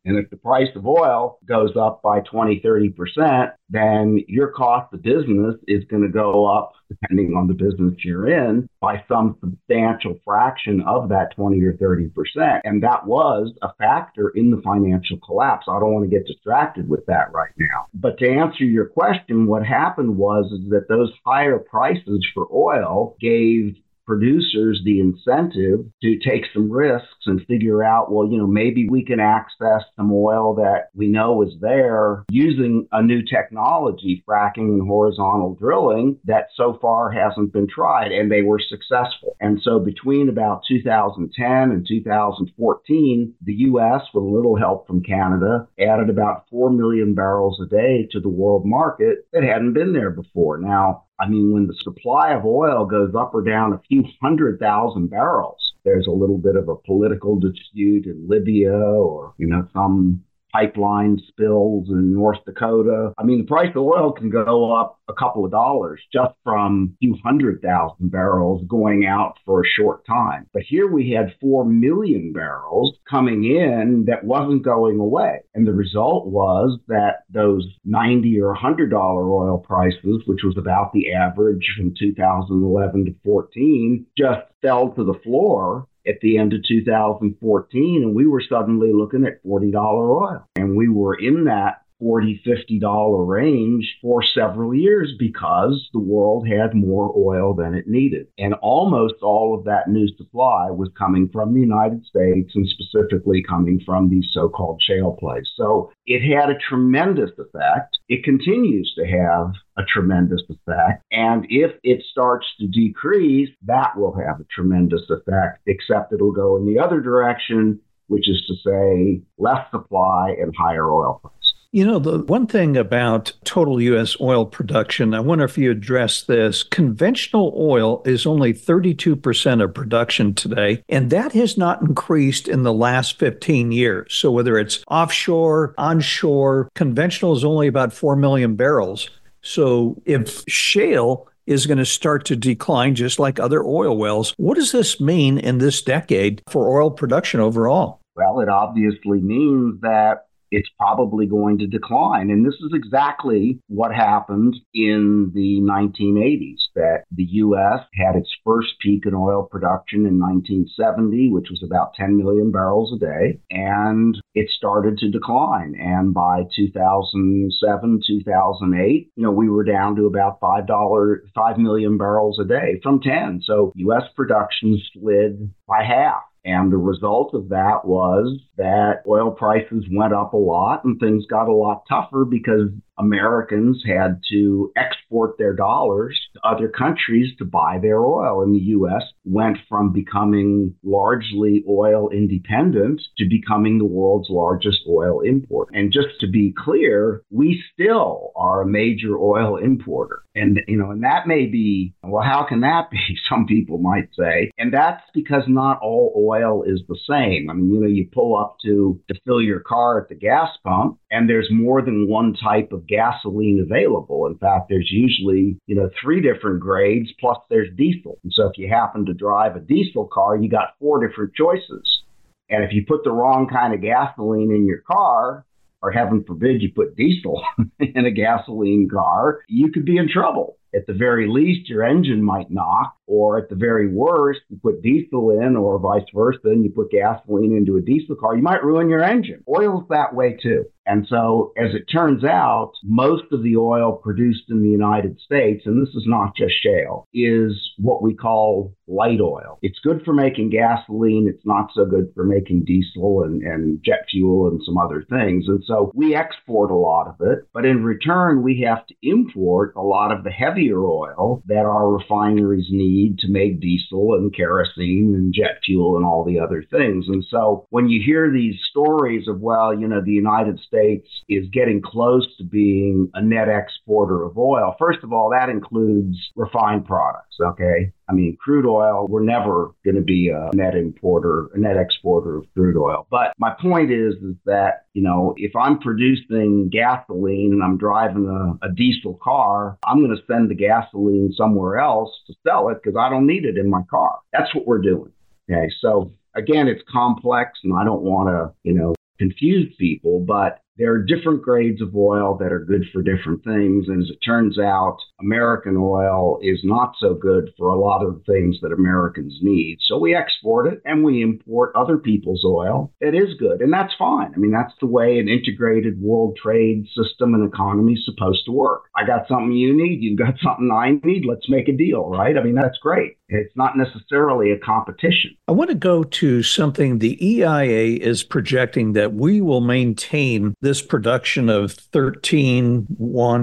And if the price of oil goes up by 20, 30%, then your cost of business is going to go up, depending on the business you're in, by some substantial fraction of that 20 or 30%. And that was a factor in the financial collapse. I don't want to get distracted with that right now. But to answer your question, what happened was is that those higher prices for oil gave producers the incentive to take some risks and figure out, well, you know, maybe we can access some oil that we know is there using a new technology, fracking and horizontal drilling, that so far hasn't been tried. And they were successful. And so between about 2010 and 2014, the U.S., with a little help from Canada, added about 4 million barrels a day to the world market that hadn't been there before. Now, I mean, when the supply of oil goes up or down a few hundred thousand barrels, there's a little bit of a political dispute in Libya or, you know, some pipeline spills in North Dakota. I mean, the price of oil can go up a couple of dollars just from a few hundred thousand barrels going out for a short time. But here we had 4 million barrels coming in that wasn't going away. And the result was that those 90 or $100 oil prices, which was about the average from 2011 to 14, just fell to the floor at the end of 2014, and we were suddenly looking at $40 oil. And we were in that 40 $50 range for several years because the world had more oil than it needed. And almost all of that new supply was coming from the United States and specifically coming from these so called shale plays. So it had a tremendous effect. It continues to have a tremendous effect. And if it starts to decrease, that will have a tremendous effect, except it'll go in the other direction, which is to say less supply and higher oil prices. You know, the one thing about total U.S. oil production, I wonder if you address this. Conventional oil is only 32% of production today, and that has not increased in the last 15 years. So whether it's offshore, onshore, conventional is only about 4 million barrels. So if shale is going to start to decline just like other oil wells, what does this mean in this decade for oil production overall? Well, it obviously means that it's probably going to decline. And this is exactly what happened in the 1980s that the U.S. had its first peak in oil production in 1970, which was about 10 million barrels a day, and it started to decline. And by 2007, 2008, you know, we were down to about $5, 5 million barrels a day from 10. So U.S. production slid by half. And the result of that was that oil prices went up a lot and things got a lot tougher because Americans had to export their dollars to other countries to buy their oil. And the U.S. went from becoming largely oil independent to becoming the world's largest oil importer. And just to be clear, we still are a major oil importer. And, you know, and that may be, well, how can that be? Some people might say. And that's because not all oil is the same. I mean, you know, you pull up to, to fill your car at the gas pump and there's more than one type of gasoline available. In fact, there's usually, you know, three different grades plus there's diesel. And so if you happen to drive a diesel car, you got four different choices. And if you put the wrong kind of gasoline in your car, or heaven forbid you put diesel in a gasoline car, you could be in trouble. At the very least, your engine might knock, or at the very worst, you put diesel in, or vice versa, and you put gasoline into a diesel car, you might ruin your engine. Oil's that way too. And so, as it turns out, most of the oil produced in the United States, and this is not just shale, is what we call light oil. It's good for making gasoline. It's not so good for making diesel and, and jet fuel and some other things. And so we export a lot of it, but in return, we have to import a lot of the heavier oil that our refineries need to make diesel and kerosene and jet fuel and all the other things. And so when you hear these stories of, well, you know, the United States States is getting close to being a net exporter of oil. First of all, that includes refined products, okay? I mean, crude oil, we're never going to be a net importer, a net exporter of crude oil. But my point is, is that, you know, if I'm producing gasoline and I'm driving a, a diesel car, I'm going to send the gasoline somewhere else to sell it because I don't need it in my car. That's what we're doing. Okay. So again, it's complex and I don't want to, you know, confuse people, but there are different grades of oil that are good for different things. And as it turns out, American oil is not so good for a lot of the things that Americans need. So we export it and we import other people's oil. It is good. And that's fine. I mean, that's the way an integrated world trade system and economy is supposed to work. I got something you need. You've got something I need. Let's make a deal, right? I mean, that's great. It's not necessarily a competition. I want to go to something the EIA is projecting that we will maintain this production of 13.1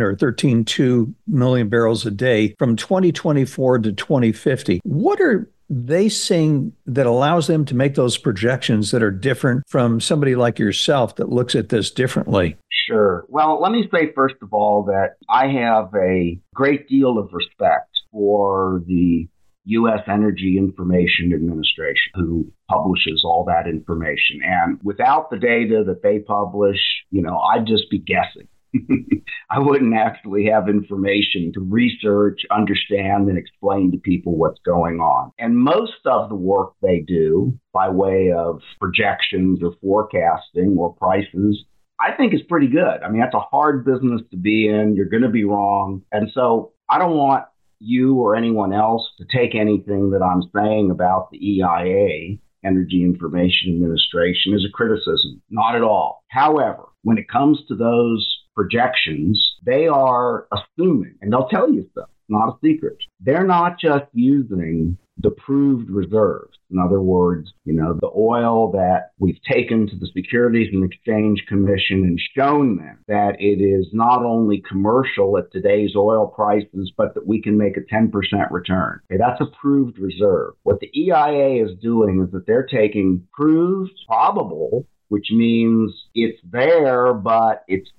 or 13.2 million barrels a day from 2024 to 2050. What are they saying that allows them to make those projections that are different from somebody like yourself that looks at this differently? Sure. Well, let me say, first of all, that I have a great deal of respect for the U.S. Energy Information Administration, who publishes all that information. And without the data that they publish, you know, I'd just be guessing. I wouldn't actually have information to research, understand, and explain to people what's going on. And most of the work they do by way of projections or forecasting or prices I think is pretty good. I mean, that's a hard business to be in. You're going to be wrong. And so I don't want you or anyone else to take anything that I'm saying about the EIA, Energy Information Administration, as a criticism. Not at all. However, when it comes to those projections, they are assuming, and they'll tell you so, not a secret. They're not just using the proved reserves. In other words, you know, the oil that we've taken to the Securities and Exchange Commission and shown them that it is not only commercial at today's oil prices, but that we can make a 10% return. Okay, that's a proved reserve. What the EIA is doing is that they're taking proved probable, which means it's there, but it's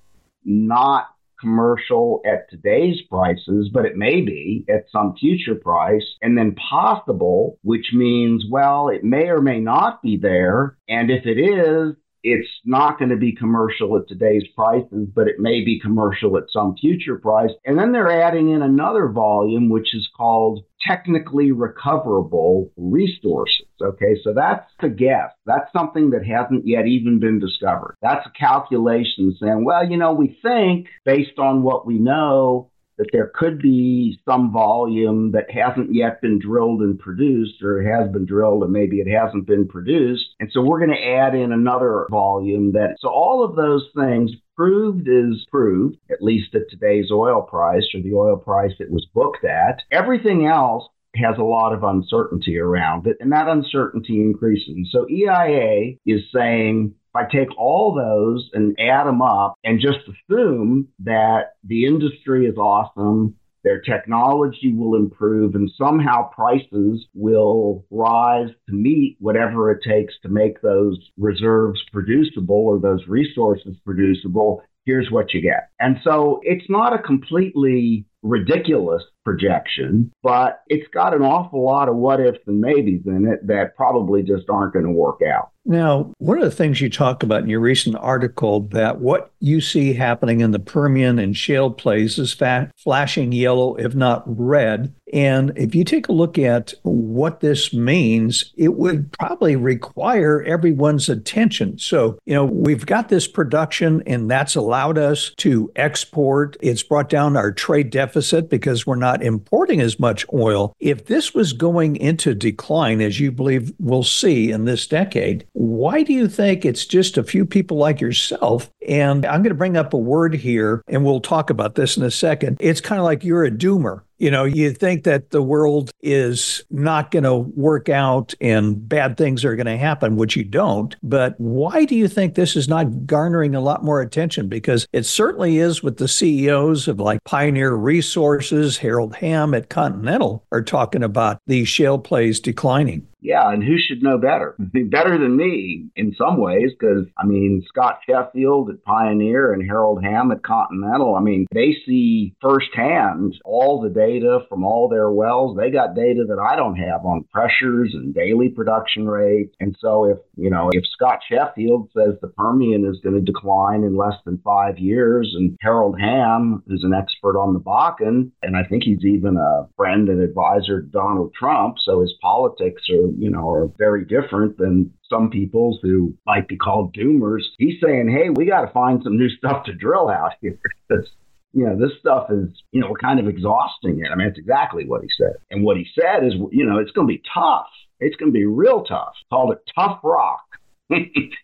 not commercial at today's prices, but it may be at some future price, and then possible, which means, well, it may or may not be there. And if it is, it's not going to be commercial at today's prices, but it may be commercial at some future price. And then they're adding in another volume, which is called technically recoverable resources. Okay, so that's a guess. That's something that hasn't yet even been discovered. That's a calculation saying, well, you know, we think based on what we know that there could be some volume that hasn't yet been drilled and produced, or has been drilled and maybe it hasn't been produced. And so we're going to add in another volume that, so all of those things proved is proved, at least at today's oil price or the oil price it was booked at. Everything else has a lot of uncertainty around it, and that uncertainty increases. So EIA is saying if I take all those and add them up and just assume that the industry is awesome, their technology will improve, and somehow prices will rise to meet whatever it takes to make those reserves producible or those resources producible. Here's what you get. And so it's not a completely ridiculous projection, but it's got an awful lot of what ifs and maybes in it that probably just aren't going to work out. Now, one of the things you talk about in your recent article that what you see happening in the Permian and shale plays is fa- flashing yellow, if not red. And if you take a look at what this means, it would probably require everyone's attention. So, you know, we've got this production, and that's allowed us to export. It's brought down our trade deficit because we're not importing as much oil. If this was going into decline, as you believe we'll see in this decade, why do you think it's just a few people like yourself? And I'm going to bring up a word here, and we'll talk about this in a second. It's kind of like you're a doomer. You know, you think that the world is not going to work out and bad things are going to happen, which you don't. But why do you think this is not garnering a lot more attention? Because it certainly is with the CEOs of like Pioneer Resources, Harold Hamm at Continental are talking about these shale plays declining. Yeah, and who should know better? better than me in some ways, because I mean, Scott Sheffield at Pioneer and Harold Hamm at Continental, I mean, they see firsthand all the data from all their wells. They got data that I don't have on pressures and daily production rates. And so if, you know, if Scott Sheffield says the Permian is going to decline in less than five years, and Harold Hamm is an expert on the Bakken, and I think he's even a friend and advisor to Donald Trump, so his politics are you know, are very different than some people's who might be called doomers. He's saying, hey, we got to find some new stuff to drill out here. That's, you know, this stuff is, you know, we're kind of exhausting it. I mean, that's exactly what he said. And what he said is, you know, it's going to be tough. It's going to be real tough. Called it tough rock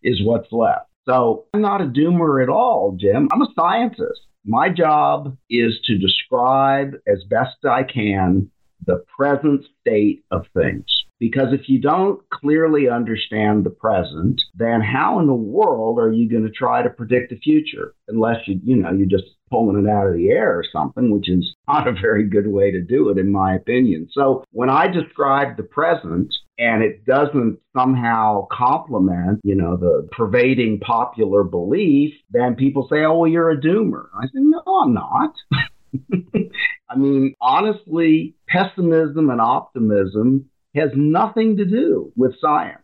is what's left. So I'm not a doomer at all, Jim. I'm a scientist. My job is to describe as best I can the present state of things. Because if you don't clearly understand the present, then how in the world are you going to try to predict the future? Unless you, you know, you're just pulling it out of the air or something, which is not a very good way to do it, in my opinion. So when I describe the present, and it doesn't somehow complement, you know, the pervading popular belief, then people say, oh, well, you're a doomer. I say, no, I'm not. I mean, honestly, pessimism and optimism has nothing to do with science.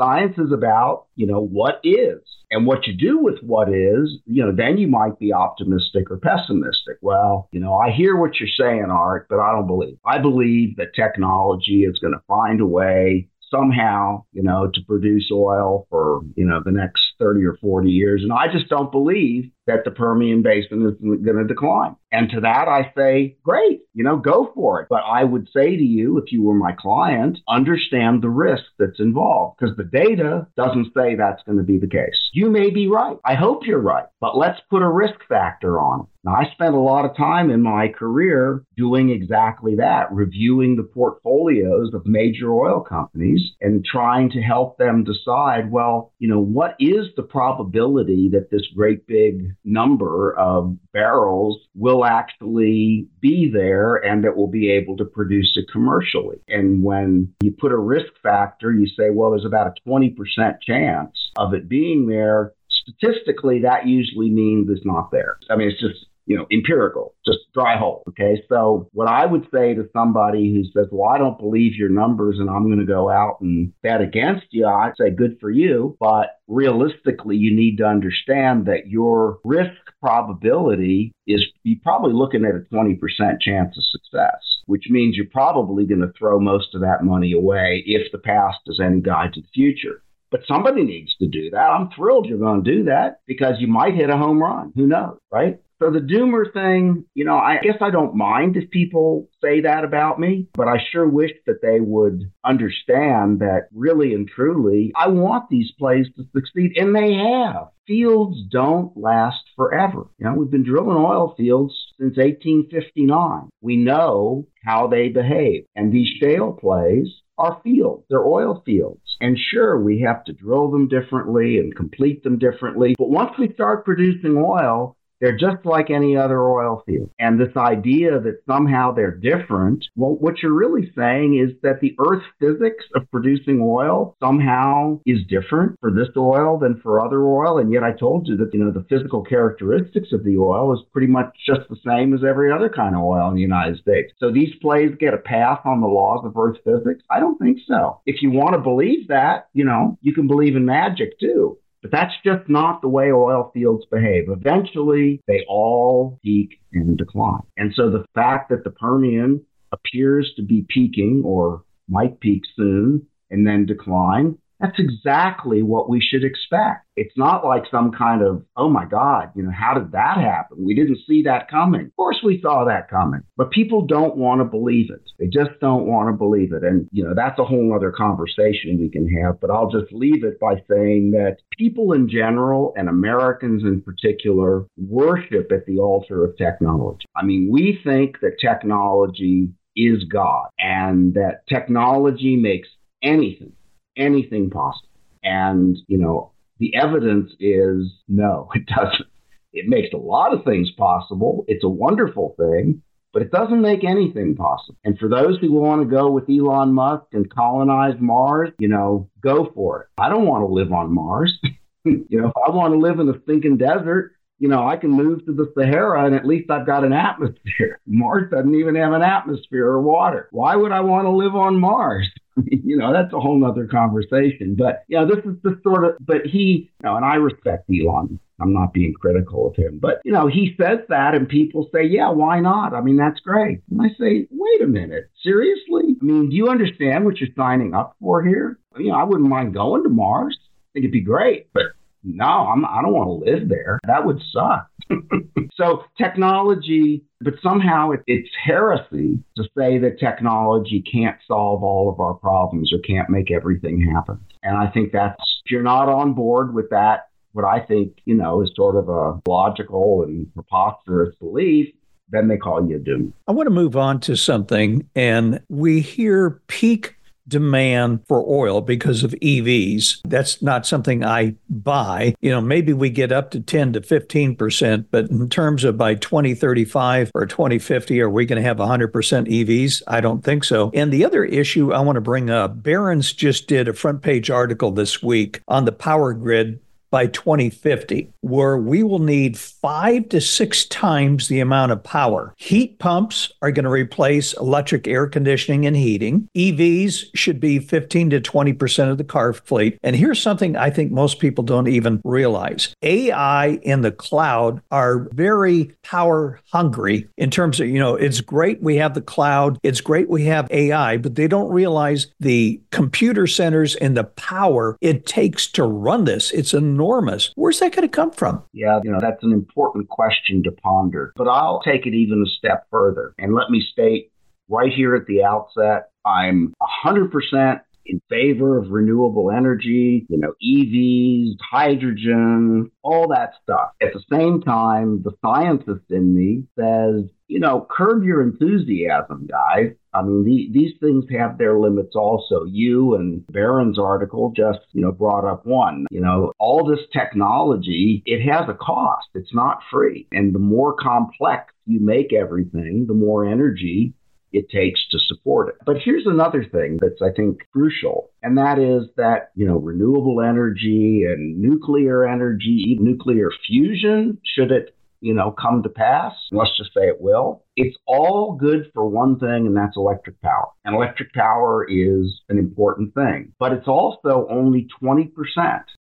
Science is about, you know, what is. And what you do with what is, you know, then you might be optimistic or pessimistic. Well, you know, I hear what you're saying, Art, but I don't believe. I believe that technology is going to find a way somehow, you know, to produce oil for, you know, the next 30 or 40 years. And I just don't believe that the Permian Basin is going to decline. And to that, I say, great, you know, go for it. But I would say to you, if you were my client, understand the risk that's involved because the data doesn't say that's going to be the case. You may be right. I hope you're right, but let's put a risk factor on it. Now, I spent a lot of time in my career doing exactly that, reviewing the portfolios of major oil companies and trying to help them decide, well, you know, what is the probability that this great big number of barrels will actually be there and that will be able to produce it commercially. And when you put a risk factor, you say, well, there's about a 20% chance of it being there. Statistically, that usually means it's not there. I mean, it's just you know, empirical, just dry hole. Okay. So what I would say to somebody who says, well, I don't believe your numbers and I'm going to go out and bet against you, I'd say good for you. But realistically, you need to understand that your risk probability is you're probably looking at a 20% chance of success, which means you're probably going to throw most of that money away if the past is any guide to the future. But somebody needs to do that. I'm thrilled you're going to do that because you might hit a home run. Who knows, right? So the doomer thing, you know, I guess I don't mind if people say that about me, but I sure wish that they would understand that really and truly, I want these plays to succeed, and they have. Fields don't last forever. You know, we've been drilling oil fields since 1859. We know how they behave, and these shale plays are fields. They're oil fields. And sure, we have to drill them differently and complete them differently. But once we start producing oil, they're just like any other oil field. And this idea that somehow they're different, well, what you're really saying is that the Earth physics of producing oil somehow is different for this oil than for other oil. And yet I told you that, you know, the physical characteristics of the oil is pretty much just the same as every other kind of oil in the United States. So these plays get a pass on the laws of Earth physics? I don't think so. If you want to believe that, you know, you can believe in magic too. But that's just not the way oil fields behave. Eventually, they all peak and decline. And so the fact that the Permian appears to be peaking or might peak soon and then decline that's exactly what we should expect. It's not like some kind of, oh my God, you know, how did that happen? We didn't see that coming. Of course we saw that coming, but people don't want to believe it. They just don't want to believe it. And, you know, that's a whole other conversation we can have, but I'll just leave it by saying that people in general and Americans in particular worship at the altar of technology. I mean, we think that technology is God and that technology makes anything anything possible. And, you know, the evidence is no, it doesn't. It makes a lot of things possible. It's a wonderful thing, but it doesn't make anything possible. And for those who want to go with Elon Musk and colonize Mars, you know, go for it. I don't want to live on Mars. you know, if I want to live in a stinking desert, you know, I can move to the Sahara and at least I've got an atmosphere. Mars doesn't even have an atmosphere or water. Why would I want to live on Mars? you know, that's a whole nother conversation. But, you know, this is the sort of, but he, you know, and I respect Elon. I'm not being critical of him, but, you know, he says that and people say, yeah, why not? I mean, that's great. And I say, wait a minute, seriously? I mean, do you understand what you're signing up for here? You know, I wouldn't mind going to Mars. I think it'd be great, but no, I'm, I don't want to live there. That would suck. so technology, but somehow it, it's heresy to say that technology can't solve all of our problems or can't make everything happen. And I think that's, if you're not on board with that, what I think, you know, is sort of a logical and preposterous belief, then they call you a doom. I want to move on to something, and we hear peak demand for oil because of EVs. That's not something I buy. You know, maybe we get up to 10 to 15%, but in terms of by 2035 or 2050, are we going to have 100% EVs? I don't think so. And the other issue I want to bring up Barron's just did a front page article this week on the power grid by 2050, where we will need five to six times the amount of power. Heat pumps are going to replace electric air conditioning and heating. EVs should be 15 to 20% of the car fleet. And here's something I think most people don't even realize AI and the cloud are very power hungry in terms of, you know, it's great we have the cloud, it's great we have AI, but they don't realize the computer centers and the power it takes to run this. It's enormous enormous. Where's that going to come from? Yeah, you know, that's an important question to ponder. But I'll take it even a step further. And let me state right here at the outset I'm 100% in favor of renewable energy, you know, EVs, hydrogen, all that stuff. At the same time, the scientist in me says, you know, curb your enthusiasm, guys. I mean, the, these things have their limits also. You and Barron's article just, you know, brought up one. You know, all this technology, it has a cost. It's not free. And the more complex you make everything, the more energy it takes to support it. But here's another thing that's, I think, crucial, and that is that, you know, renewable energy and nuclear energy, nuclear fusion, should it you know, come to pass, let's just say it will, it's all good for one thing, and that's electric power. And electric power is an important thing, but it's also only 20%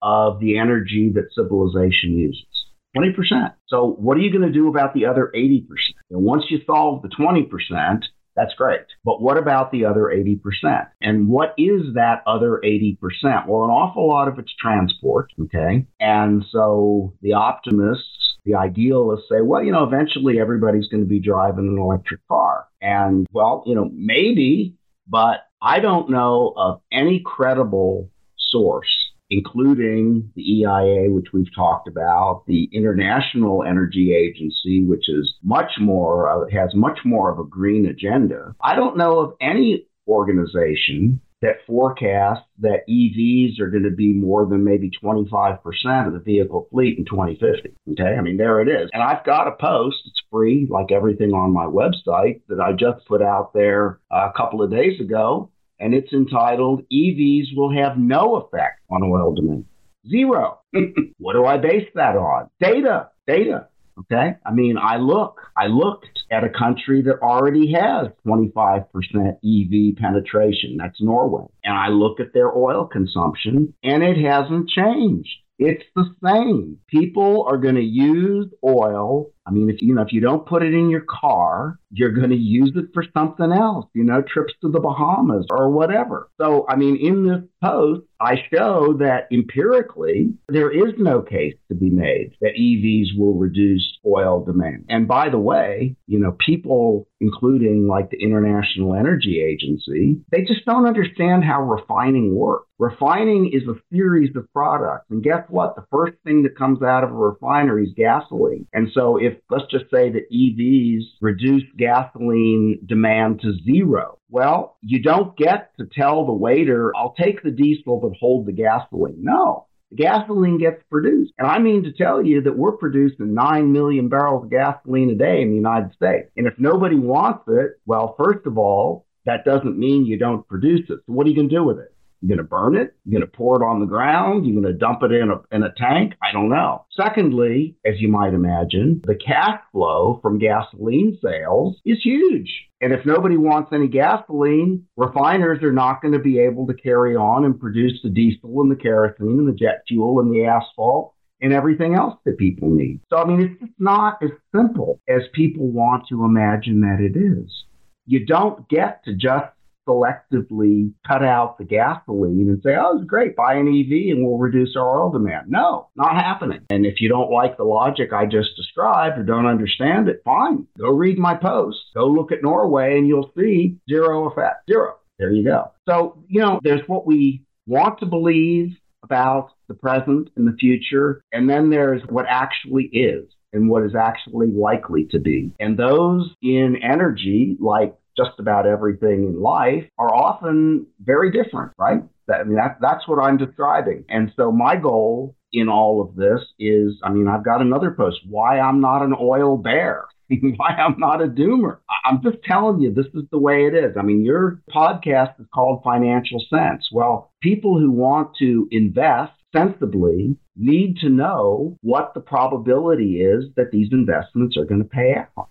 of the energy that civilization uses. 20%. So what are you going to do about the other 80%? And once you solve the 20%, that's great. But what about the other 80%? And what is that other 80%? Well, an awful lot of it's transport, okay? And so the optimists, the idealists say, well, you know, eventually everybody's going to be driving an electric car. And well, you know, maybe, but I don't know of any credible source including the EIA, which we've talked about, the International Energy Agency, which is much more, has much more of a green agenda. I don't know of any organization that forecast that EVs are going to be more than maybe 25% of the vehicle fleet in 2050. Okay. I mean, there it is. And I've got a post, it's free, like everything on my website, that I just put out there uh, a couple of days ago and it's entitled EVs Will Have No Effect on Oil Demand. Zero. what do I base that on? Data, data. Okay. I mean, I look, I looked at a country that already has 25% EV penetration. That's Norway. And I look at their oil consumption and it hasn't changed. It's the same. People are going to use oil. I mean, if you know, if you don't put it in your car, you're going to use it for something else, you know, trips to the Bahamas or whatever. So, I mean, in this post, I show that empirically, there is no case to be made that EVs will reduce oil demand. And by the way, you know, people, including like the International Energy Agency, they just don't understand how refining works. Refining is a series of products. And guess what? The first thing that comes out of a refinery is gasoline. And so if, let's just say that EVs reduce gasoline demand to zero. Well, you don't get to tell the waiter, I'll take the diesel but hold the gasoline. No. The gasoline gets produced. And I mean to tell you that we're producing 9 million barrels of gasoline a day in the United States. And if nobody wants it, well, first of all, that doesn't mean you don't produce it. So what are you going to do with it? You're going to burn it? You're going to pour it on the ground? You're going to dump it in a, in a tank? I don't know. Secondly, as you might imagine, the cash flow from gasoline sales is huge. And if nobody wants any gasoline, refiners are not going to be able to carry on and produce the diesel and the kerosene and the jet fuel and the asphalt and everything else that people need. So, I mean, it's just not as simple as people want to imagine that it is. You don't get to just selectively cut out the gasoline and say, oh, it's great, buy an EV and we'll reduce our oil demand. No, not happening. And if you don't like the logic I just described or don't understand it, fine. Go read my post. Go look at Norway and you'll see zero effect. Zero. There you go. So, you know, there's what we want to believe about the present and the future, and then there's what actually is and what is actually likely to be. And those in energy, like just about everything in life are often very different, right? That, I mean, that, that's what I'm describing. And so my goal in all of this is, I mean, I've got another post, why I'm not an oil bear. why I'm not a doomer. I'm just telling you, this is the way it is. I mean, your podcast is called Financial Sense. Well, people who want to invest sensibly need to know what the probability is that these investments are going to pay out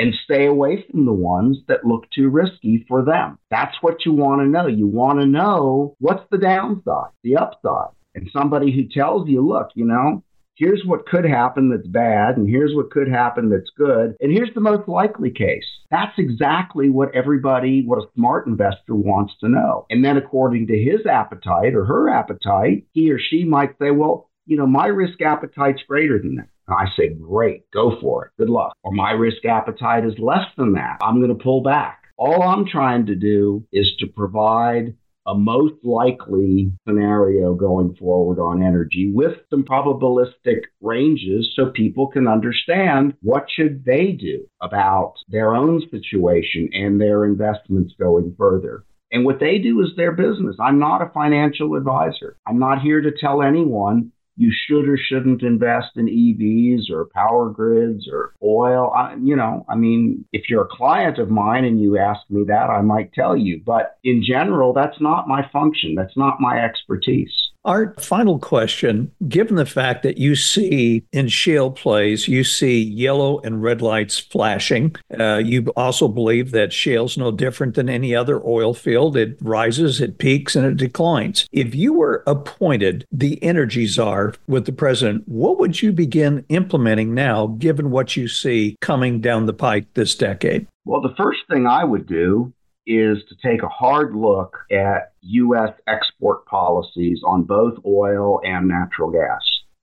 and stay away from the ones that look too risky for them. That's what you want to know. You want to know what's the downside, the upside. And somebody who tells you, look, you know, here's what could happen that's bad, and here's what could happen that's good, and here's the most likely case. That's exactly what everybody, what a smart investor wants to know. And then, according to his appetite or her appetite, he or she might say, well, you know, my risk appetite's greater than that. I say, great, go for it. Good luck. Or my risk appetite is less than that. I'm going to pull back. All I'm trying to do is to provide a most likely scenario going forward on energy with some probabilistic ranges so people can understand what should they do about their own situation and their investments going further. And what they do is their business. I'm not a financial advisor. I'm not here to tell anyone you should or shouldn't invest in EVs or power grids or oil. I, you know, I mean, if you're a client of mine and you ask me that, I might tell you. But in general, that's not my function. That's not my expertise. Our final question given the fact that you see in shale plays, you see yellow and red lights flashing, uh, you also believe that shale's no different than any other oil field. It rises, it peaks, and it declines. If you were appointed the energy czar with the president, what would you begin implementing now, given what you see coming down the pike this decade? Well, the first thing I would do is to take a hard look at U.S. export policies on both oil and natural gas.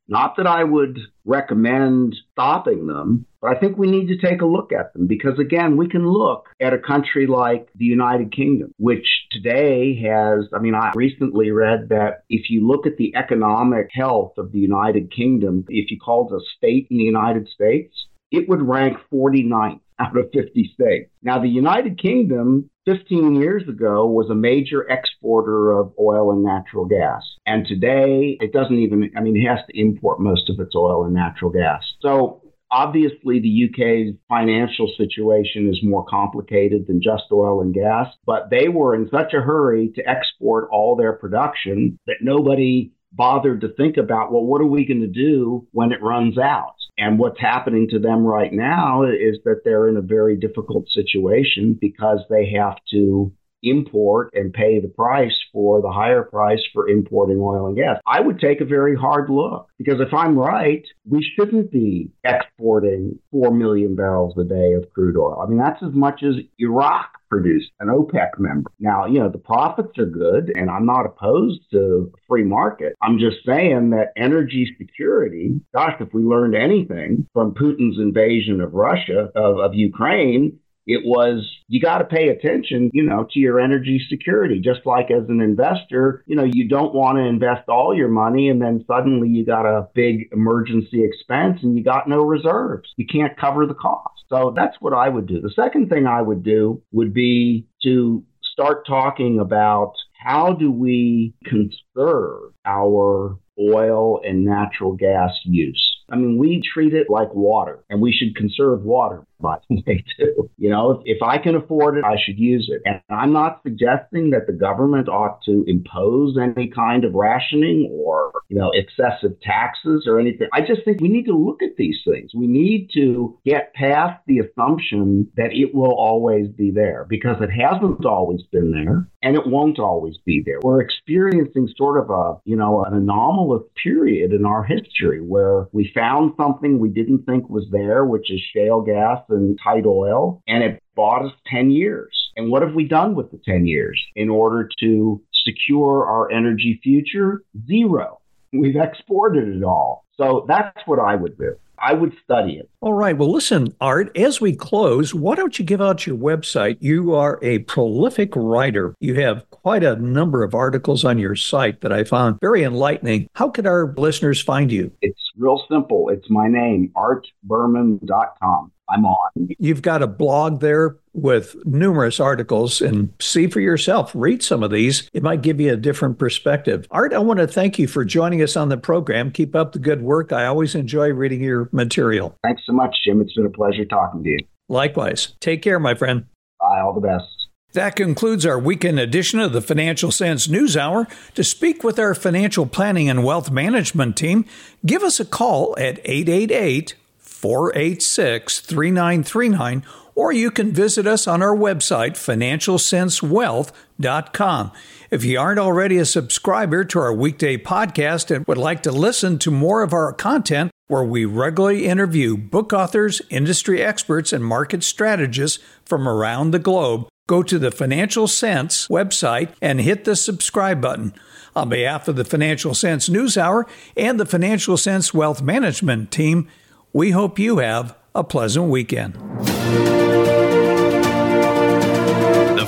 Not that I would recommend stopping them, but I think we need to take a look at them because, again, we can look at a country like the United Kingdom, which today has, I mean, I recently read that if you look at the economic health of the United Kingdom, if you called a state in the United States, it would rank 49th out of 50 states. Now, the United Kingdom 15 years ago was a major exporter of oil and natural gas. And today it doesn't even, I mean, it has to import most of its oil and natural gas. So Obviously, the UK's financial situation is more complicated than just oil and gas, but they were in such a hurry to export all their production that nobody bothered to think about, well, what are we going to do when it runs out? And what's happening to them right now is that they're in a very difficult situation because they have to import and pay the price for the higher price for importing oil and gas. I would take a very hard look because if I'm right, we shouldn't be exporting 4 million barrels a day of crude oil. I mean, that's as much as Iraq produced, an OPEC member. Now, you know, the profits are good and I'm not opposed to free market. I'm just saying that energy security, gosh, if we learned anything from Putin's invasion of Russia, of, of Ukraine, it was you got to pay attention, you know, to your energy security. Just like as an investor, you know, you don't want to invest all your money and then suddenly you got a big emergency expense and you got no reserves. You can't cover the cost. So that's what I would do. The second thing I would do would be to start talking about how do we conserve our oil and natural gas use. I mean, we treat it like water, and we should conserve water by the way, too. You know, if, if I can afford it, I should use it. And I'm not suggesting that the government ought to impose any kind of rationing or, you know, excessive taxes or anything. I just think we need to look at these things. We need to get past the assumption that it will always be there because it hasn't always been there and it won't always be there. We're experiencing sort of a, you know, an anomalous period in our history where we found something we didn't think was there, which is shale gas and tight oil, and it bought us 10 years. And what have we done with the 10 years in order to secure our energy future? Zero. We've exported it all. So that's what I would do. I would study it. All right. Well, listen, Art, as we close, why don't you give out your website? You are a prolific writer. You have quite a number of articles on your site that I found very enlightening. How could our listeners find you? It's real simple. It's my name, artberman.com. I'm on. You've got a blog there with numerous articles and see for yourself. Read some of these. It might give you a different perspective. Art, I want to thank you for joining us on the program. Keep up the good work. I always enjoy reading your material. Thanks so much, Jim. It's been a pleasure talking to you. Likewise. Take care, my friend. Bye. All the best. That concludes our weekend edition of the Financial Sense News Hour. To speak with our financial planning and wealth management team, give us a call at 888 486 3939, or you can visit us on our website, financialsensewealth.com. If you aren't already a subscriber to our weekday podcast and would like to listen to more of our content, where we regularly interview book authors, industry experts, and market strategists from around the globe, go to the Financial Sense website and hit the subscribe button. On behalf of the Financial Sense News Hour and the Financial Sense Wealth Management team, we hope you have a pleasant weekend.